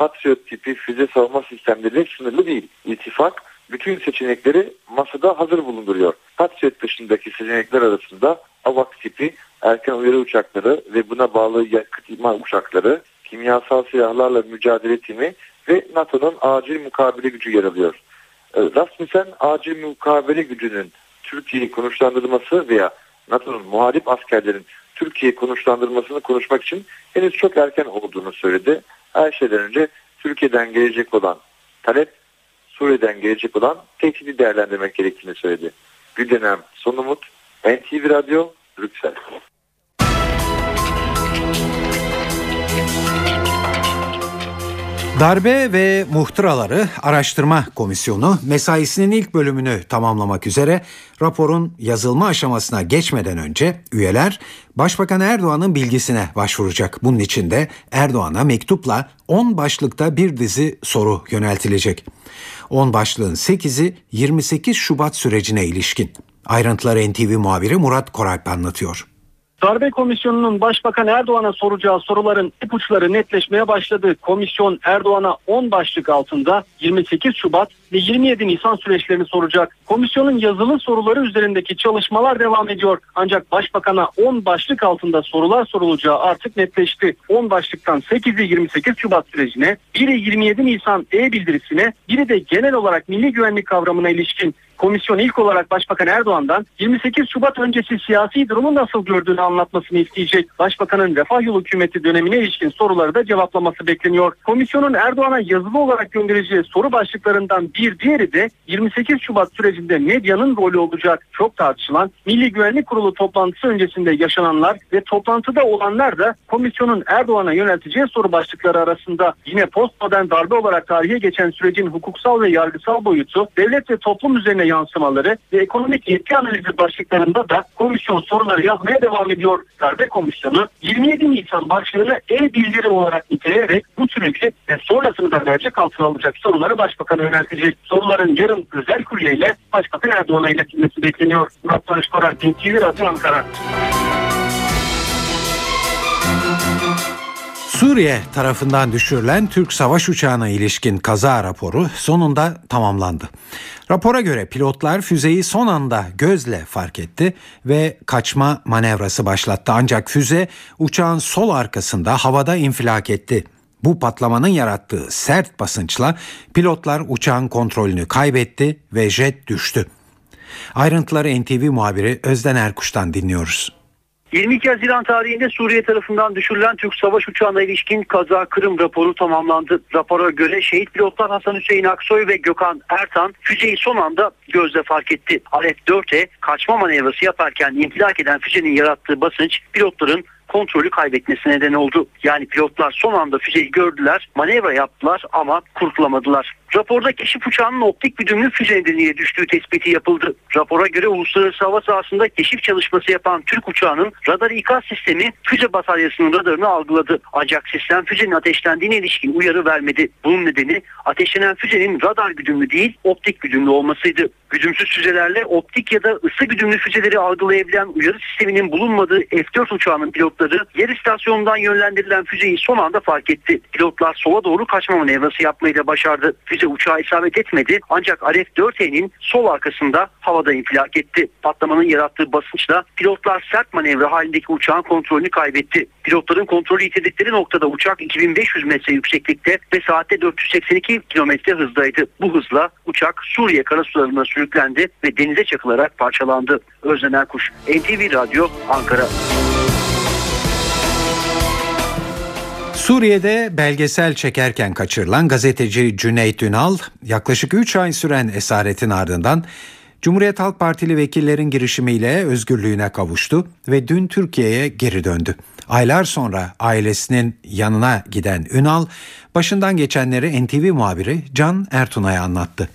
Patriot tipi füze savunma sistemleri sınırlı değil. İttifak bütün seçenekleri masada hazır bulunduruyor. Patriot dışındaki seçenekler arasında AVAK tipi erken uyarı uçakları ve buna bağlı yakıt imha uçakları, kimyasal silahlarla mücadele timi ve NATO'nun acil mukabele gücü yer alıyor. Ee, Rasmussen acil mukabele gücünün Türkiye'yi konuşlandırması veya NATO'nun muharip askerlerin Türkiye'yi konuşlandırmasını konuşmak için henüz çok erken olduğunu söyledi. Her şeyden önce Türkiye'den gelecek olan talep, Suriye'den gelecek olan tehdidi değerlendirmek gerektiğini söyledi. Güldönem Son Umut, NTV Radyo, Brüksel. Darbe ve Muhtıraları Araştırma Komisyonu mesaisinin ilk bölümünü tamamlamak üzere raporun yazılma aşamasına geçmeden önce üyeler Başbakan Erdoğan'ın bilgisine başvuracak. Bunun için de Erdoğan'a mektupla 10 başlıkta bir dizi soru yöneltilecek. 10 başlığın 8'i 28 Şubat sürecine ilişkin. Ayrıntıları NTV muhabiri Murat Koralp anlatıyor. Darbe Komisyonu'nun Başbakan Erdoğan'a soracağı soruların ipuçları netleşmeye başladı. Komisyon Erdoğan'a 10 başlık altında 28 Şubat ve 27 Nisan süreçlerini soracak. Komisyonun yazılı soruları üzerindeki çalışmalar devam ediyor. Ancak Başbakan'a 10 başlık altında sorular sorulacağı artık netleşti. 10 başlıktan 8'i 28 Şubat sürecine, biri 27 Nisan e-bildirisine, biri de genel olarak milli güvenlik kavramına ilişkin komisyon ilk olarak Başbakan Erdoğan'dan 28 Şubat öncesi siyasi durumu nasıl gördüğünü anlatmasını isteyecek. Başbakanın Refah Yolu hükümeti dönemine ilişkin soruları da cevaplaması bekleniyor. Komisyonun Erdoğan'a yazılı olarak göndereceği soru başlıklarından bir diğeri de 28 Şubat sürecinde medyanın rolü olacak. Çok tartışılan Milli Güvenlik Kurulu toplantısı öncesinde yaşananlar ve toplantıda olanlar da komisyonun Erdoğan'a yönelteceği soru başlıkları arasında yine postmodern darbe olarak tarihe geçen sürecin hukuksal ve yargısal boyutu, devlet ve toplum üzerine yansımaları ve ekonomik yetki analizi başlıklarında da komisyon soruları yazmaya devam ediyor. Darbe Komisyonu 27 Nisan başlığını e-bildiri olarak niteleyerek bu süreci ve sonrasını da mercek altına alacak soruları Başbakan'a yöneltecek. Soruların yarın özel kuryeyle Başbakan Erdoğan'a iletilmesi bekleniyor. Murat Barış Korak, TV Radyo Ankara. Suriye tarafından düşürülen Türk savaş uçağına ilişkin kaza raporu sonunda tamamlandı. Rapora göre pilotlar füzeyi son anda gözle fark etti ve kaçma manevrası başlattı. Ancak füze uçağın sol arkasında havada infilak etti. Bu patlamanın yarattığı sert basınçla pilotlar uçağın kontrolünü kaybetti ve jet düştü. Ayrıntıları NTV muhabiri Özden Erkuş'tan dinliyoruz. 22 Haziran tarihinde Suriye tarafından düşürülen Türk savaş uçağına ilişkin kaza Kırım raporu tamamlandı. Rapora göre şehit pilotlar Hasan Hüseyin Aksoy ve Gökhan Ertan füzeyi son anda gözle fark etti. Alef 4'e kaçma manevrası yaparken infilak eden füzenin yarattığı basınç pilotların kontrolü kaybetmesine neden oldu. Yani pilotlar son anda füzeyi gördüler, manevra yaptılar ama kurtulamadılar. Raporda keşif uçağının optik güdümlü füze nedeniyle düştüğü tespiti yapıldı. Rapora göre uluslararası hava sahasında keşif çalışması yapan Türk uçağının radar ikaz sistemi füze bataryasının radarını algıladı. Ancak sistem füzenin ateşlendiğine ilişkin uyarı vermedi. Bunun nedeni ateşlenen füzenin radar güdümlü değil optik güdümlü olmasıydı. Güdümsüz füzelerle optik ya da ısı güdümlü füzeleri algılayabilen uyarı sisteminin bulunmadığı F-4 uçağının pilotları yer istasyonundan yönlendirilen füzeyi son anda fark etti. Pilotlar sola doğru kaçma manevrası yapmayı da başardı. Füze uçağa isabet etmedi ancak Aref 4E'nin sol arkasında havada infilak etti. Patlamanın yarattığı basınçla pilotlar sert manevra halindeki uçağın kontrolünü kaybetti. Pilotların kontrolü yitirdikleri noktada uçak 2500 metre yükseklikte ve saatte 482 kilometre hızdaydı. Bu hızla uçak Suriye karasularına sürüklendi ve denize çakılarak parçalandı. Özden Erkuş, NTV Radyo, Ankara. Suriye'de belgesel çekerken kaçırılan gazeteci Cüneyt Ünal yaklaşık 3 ay süren esaretin ardından Cumhuriyet Halk Partili vekillerin girişimiyle özgürlüğüne kavuştu ve dün Türkiye'ye geri döndü. Aylar sonra ailesinin yanına giden Ünal, başından geçenleri NTV muhabiri Can Ertuna'ya anlattı.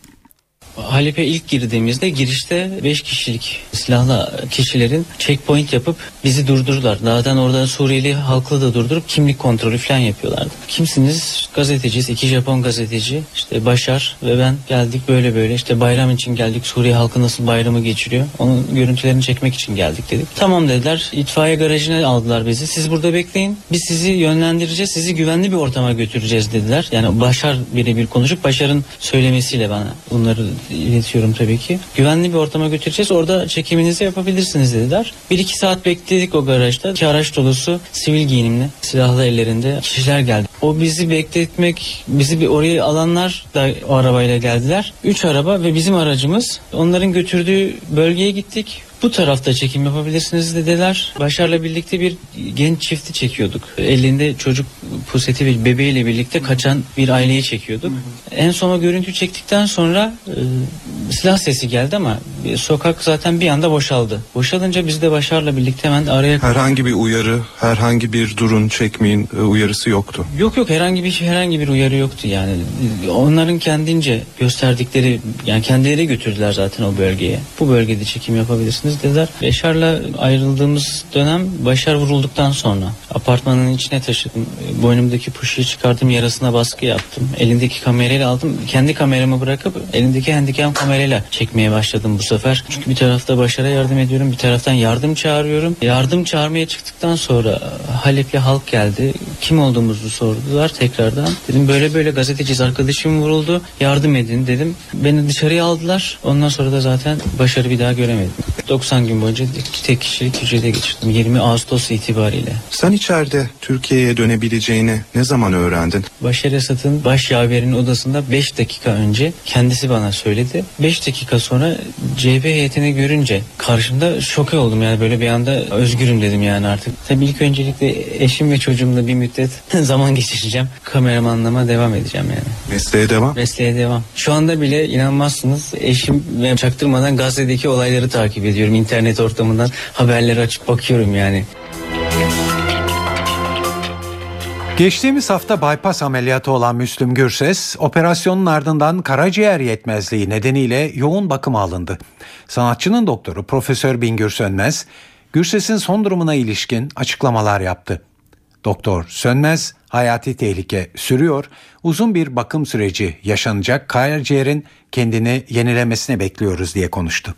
Halep'e ilk girdiğimizde girişte 5 kişilik silahlı kişilerin checkpoint yapıp bizi durdurdular. Zaten orada Suriyeli halkı da durdurup kimlik kontrolü falan yapıyorlardı. Kimsiniz? Gazeteciyiz. iki Japon gazeteci. İşte Başar ve ben geldik böyle böyle. İşte bayram için geldik. Suriye halkı nasıl bayramı geçiriyor? Onun görüntülerini çekmek için geldik dedik. Tamam dediler. İtfaiye garajına aldılar bizi. Siz burada bekleyin. Biz sizi yönlendireceğiz. Sizi güvenli bir ortama götüreceğiz dediler. Yani Başar birebir konuşup Başar'ın söylemesiyle bana bunları iletiyorum tabii ki. Güvenli bir ortama götüreceğiz. Orada çekiminizi yapabilirsiniz dediler. Bir iki saat bekledik o garajda. İki araç dolusu sivil giyinimli, silahlı ellerinde kişiler geldi. O bizi bekletmek, bizi bir oraya alanlar da o arabayla geldiler. Üç araba ve bizim aracımız. Onların götürdüğü bölgeye gittik. Bu tarafta çekim yapabilirsiniz dediler. Başar'la birlikte bir genç çifti çekiyorduk. Elinde çocuk puseti ve bebeğiyle birlikte kaçan bir aileyi çekiyorduk. En sona görüntü çektikten sonra e, silah sesi geldi ama sokak zaten bir anda boşaldı. Boşalınca biz de Başar'la birlikte hemen araya... Herhangi bir uyarı, herhangi bir durun çekmeyin e, uyarısı yoktu. Yok yok herhangi bir herhangi bir uyarı yoktu yani. Onların kendince gösterdikleri yani kendileri götürdüler zaten o bölgeye. Bu bölgede çekim yapabilirsiniz dediler. Yaşar'la ayrıldığımız dönem Başar vurulduktan sonra apartmanın içine taşıdım. Boynumdaki puşuyu çıkardım yarasına baskı yaptım. Elindeki kamerayla aldım. Kendi kameramı bırakıp elindeki handicam kamerayla çekmeye başladım bu sefer. Çünkü bir tarafta Başar'a yardım ediyorum. Bir taraftan yardım çağırıyorum. Yardım çağırmaya çıktıktan sonra Halep'li halk geldi. Kim olduğumuzu sordular tekrardan. Dedim böyle böyle gazeteciyiz arkadaşım vuruldu. Yardım edin dedim. Beni dışarıya aldılar. Ondan sonra da zaten Başar'ı bir daha göremedim. 90 gün boyunca tek kişilik hücrede geçirdim. 20 Ağustos itibariyle. Sen içeride Türkiye'ye dönebileceğini ne zaman öğrendin? Başar Esad'ın baş yaverinin odasında 5 dakika önce kendisi bana söyledi. 5 dakika sonra CHP heyetini görünce karşımda şoke oldum yani böyle bir anda özgürüm dedim yani artık. Tabii ilk öncelikle eşim ve çocuğumla bir müddet <laughs> zaman geçireceğim. Kameramanlama devam edeceğim yani. Mesleğe devam? Mesleğe devam. Şu anda bile inanmazsınız eşim ve çaktırmadan Gazze'deki olayları takip ediyorum. İnternet ortamından haberleri açıp bakıyorum yani. Geçtiğimiz hafta bypass ameliyatı olan Müslüm Gürses, operasyonun ardından karaciğer yetmezliği nedeniyle yoğun bakıma alındı. Sanatçının doktoru Profesör Bingür Sönmez, Gürses'in son durumuna ilişkin açıklamalar yaptı. Doktor Sönmez, hayati tehlike sürüyor, uzun bir bakım süreci yaşanacak karaciğerin kendini yenilemesini bekliyoruz diye konuştu.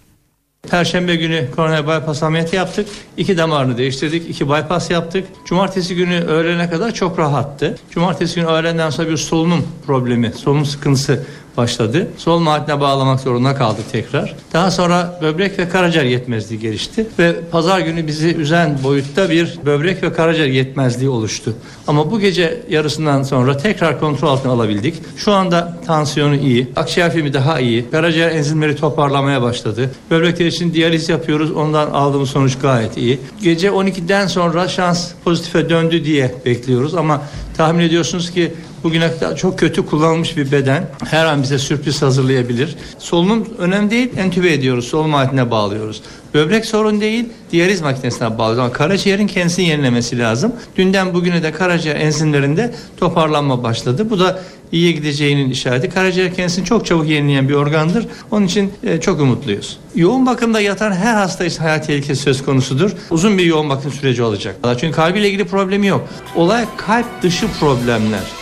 Perşembe günü koroner bypass ameliyatı yaptık. İki damarını değiştirdik. iki bypass yaptık. Cumartesi günü öğlene kadar çok rahattı. Cumartesi günü öğlenden sonra bir solunum problemi, solunum sıkıntısı başladı. Sol mahatine bağlamak zorunda kaldık tekrar. Daha sonra böbrek ve karaciğer yetmezliği gelişti ve pazar günü bizi üzen boyutta bir böbrek ve karaciğer yetmezliği oluştu. Ama bu gece yarısından sonra tekrar kontrol altına alabildik. Şu anda tansiyonu iyi, akciğer filmi daha iyi, karaciğer enzimleri toparlamaya başladı. Böbrekler için diyaliz yapıyoruz. Ondan aldığımız sonuç gayet iyi. Gece 12'den sonra şans pozitife döndü diye bekliyoruz ama tahmin ediyorsunuz ki bugüne kadar çok kötü kullanılmış bir beden her an bize sürpriz hazırlayabilir. Solunum önemli değil, entübe ediyoruz, solunum aletine bağlıyoruz. Böbrek sorun değil, diyaliz makinesine bağlıyoruz ama karaciğerin kendisini yenilemesi lazım. Dünden bugüne de karaciğer enzimlerinde toparlanma başladı. Bu da iyiye gideceğinin işareti. Karaciğer kendisini çok çabuk yenileyen bir organdır. Onun için e, çok umutluyuz. Yoğun bakımda yatan her hasta için hayat tehlikesi söz konusudur. Uzun bir yoğun bakım süreci olacak. Çünkü kalbiyle ilgili problemi yok. Olay kalp dışı problemler.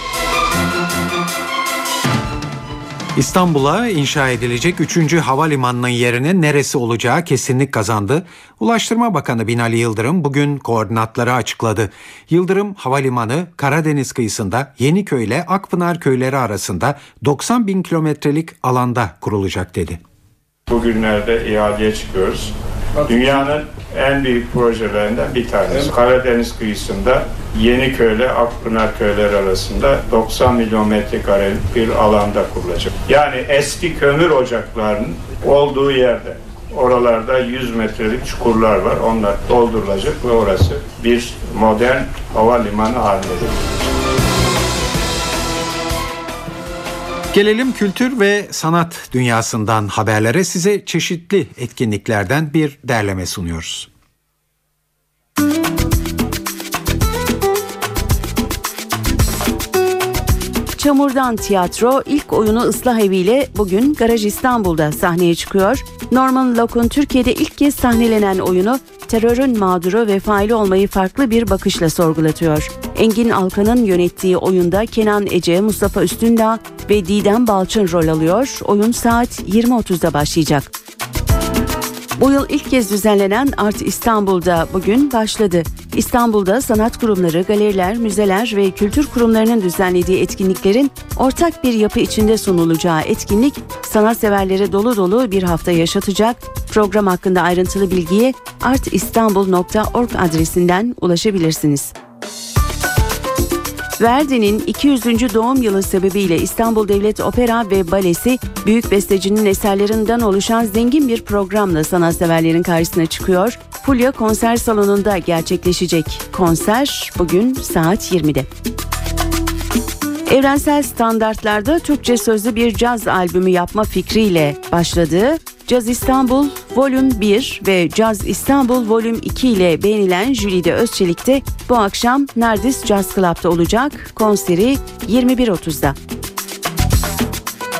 İstanbul'a inşa edilecek 3. havalimanının yerinin neresi olacağı kesinlik kazandı. Ulaştırma Bakanı Binali Yıldırım bugün koordinatları açıkladı. Yıldırım Havalimanı Karadeniz kıyısında Yeniköy ile Akpınar köyleri arasında 90 bin kilometrelik alanda kurulacak dedi. Bugünlerde ihaleye çıkıyoruz. Dünyanın en büyük projelerinden bir tanesi. Karadeniz kıyısında Yeniköy ile Akpınar köyleri arasında 90 milyon metrekarelik bir alanda kurulacak. Yani eski kömür ocaklarının olduğu yerde. Oralarda 100 metrelik çukurlar var. Onlar doldurulacak ve orası bir modern havalimanı haline gelecek. Gelelim kültür ve sanat dünyasından haberlere size çeşitli etkinliklerden bir derleme sunuyoruz. Çamurdan Tiyatro ilk oyunu Islah Evi ile bugün Garaj İstanbul'da sahneye çıkıyor. Norman Locke'un Türkiye'de ilk kez sahnelenen oyunu terörün mağduru ve faili olmayı farklı bir bakışla sorgulatıyor. Engin Alkan'ın yönettiği oyunda Kenan Ece, Mustafa Üstündağ ve Didem Balçın rol alıyor. Oyun saat 20.30'da başlayacak. Bu yıl ilk kez düzenlenen Art İstanbul'da bugün başladı. İstanbul'da sanat kurumları, galeriler, müzeler ve kültür kurumlarının düzenlediği etkinliklerin ortak bir yapı içinde sunulacağı etkinlik sanatseverlere dolu dolu bir hafta yaşatacak. Program hakkında ayrıntılı bilgiye artistanbul.org adresinden ulaşabilirsiniz. Verdi'nin 200. doğum yılı sebebiyle İstanbul Devlet Opera ve Balesi büyük bestecinin eserlerinden oluşan zengin bir programla sanatseverlerin karşısına çıkıyor. Fulya konser salonunda gerçekleşecek konser bugün saat 20'de. Evrensel standartlarda Türkçe sözlü bir caz albümü yapma fikriyle başladığı Caz İstanbul Volüm 1 ve Caz İstanbul Volüm 2 ile beğenilen Jülide Özçelik de bu akşam Nardis Jazz Club'da olacak. Konseri 21.30'da.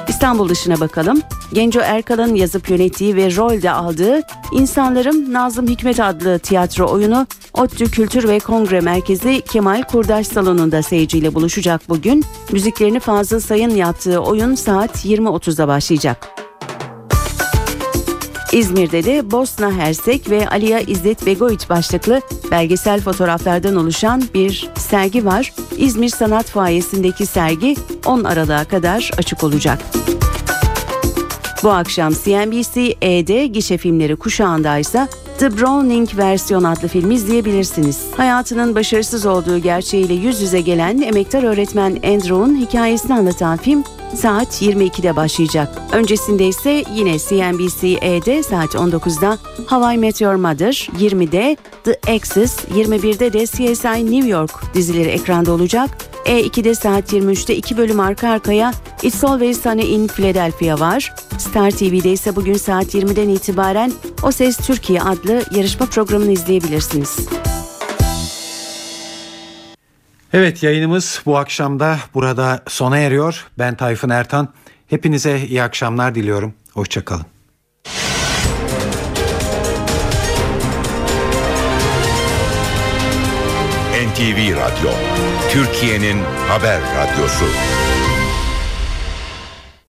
İstanbul dışına bakalım. Genco Erkal'ın yazıp yönettiği ve rolde aldığı İnsanlarım Nazım Hikmet adlı tiyatro oyunu ODTÜ Kültür ve Kongre Merkezi Kemal Kurdaş Salonu'nda seyirciyle buluşacak bugün. Müziklerini Fazıl Sayın yaptığı oyun saat 20.30'da başlayacak. İzmir'de de Bosna Hersek ve Aliya İzzet Begoviç başlıklı belgesel fotoğraflardan oluşan bir sergi var. İzmir Sanat Fuayesi'ndeki sergi 10 Aralık'a kadar açık olacak. Bu akşam CNBC-E'de gişe filmleri kuşağında ise The Browning versiyon adlı filmi izleyebilirsiniz. Hayatının başarısız olduğu gerçeğiyle yüz yüze gelen emektar öğretmen Andrew'un hikayesini anlatan film saat 22'de başlayacak. Öncesinde ise yine CNBC-E'de saat 19'da Hawaii Meteor Mother, 20'de The Axis, 21'de de CSI New York dizileri ekranda olacak. E2'de saat 23'te iki bölüm arka arkaya It's Always Sunny in Philadelphia var. Star TV'de ise bugün saat 20'den itibaren O Ses Türkiye adlı yarışma programını izleyebilirsiniz. Evet yayınımız bu akşamda burada sona eriyor. Ben Tayfun Ertan. Hepinize iyi akşamlar diliyorum. Hoşçakalın. NTV Radyo, Türkiye'nin haber radyosu.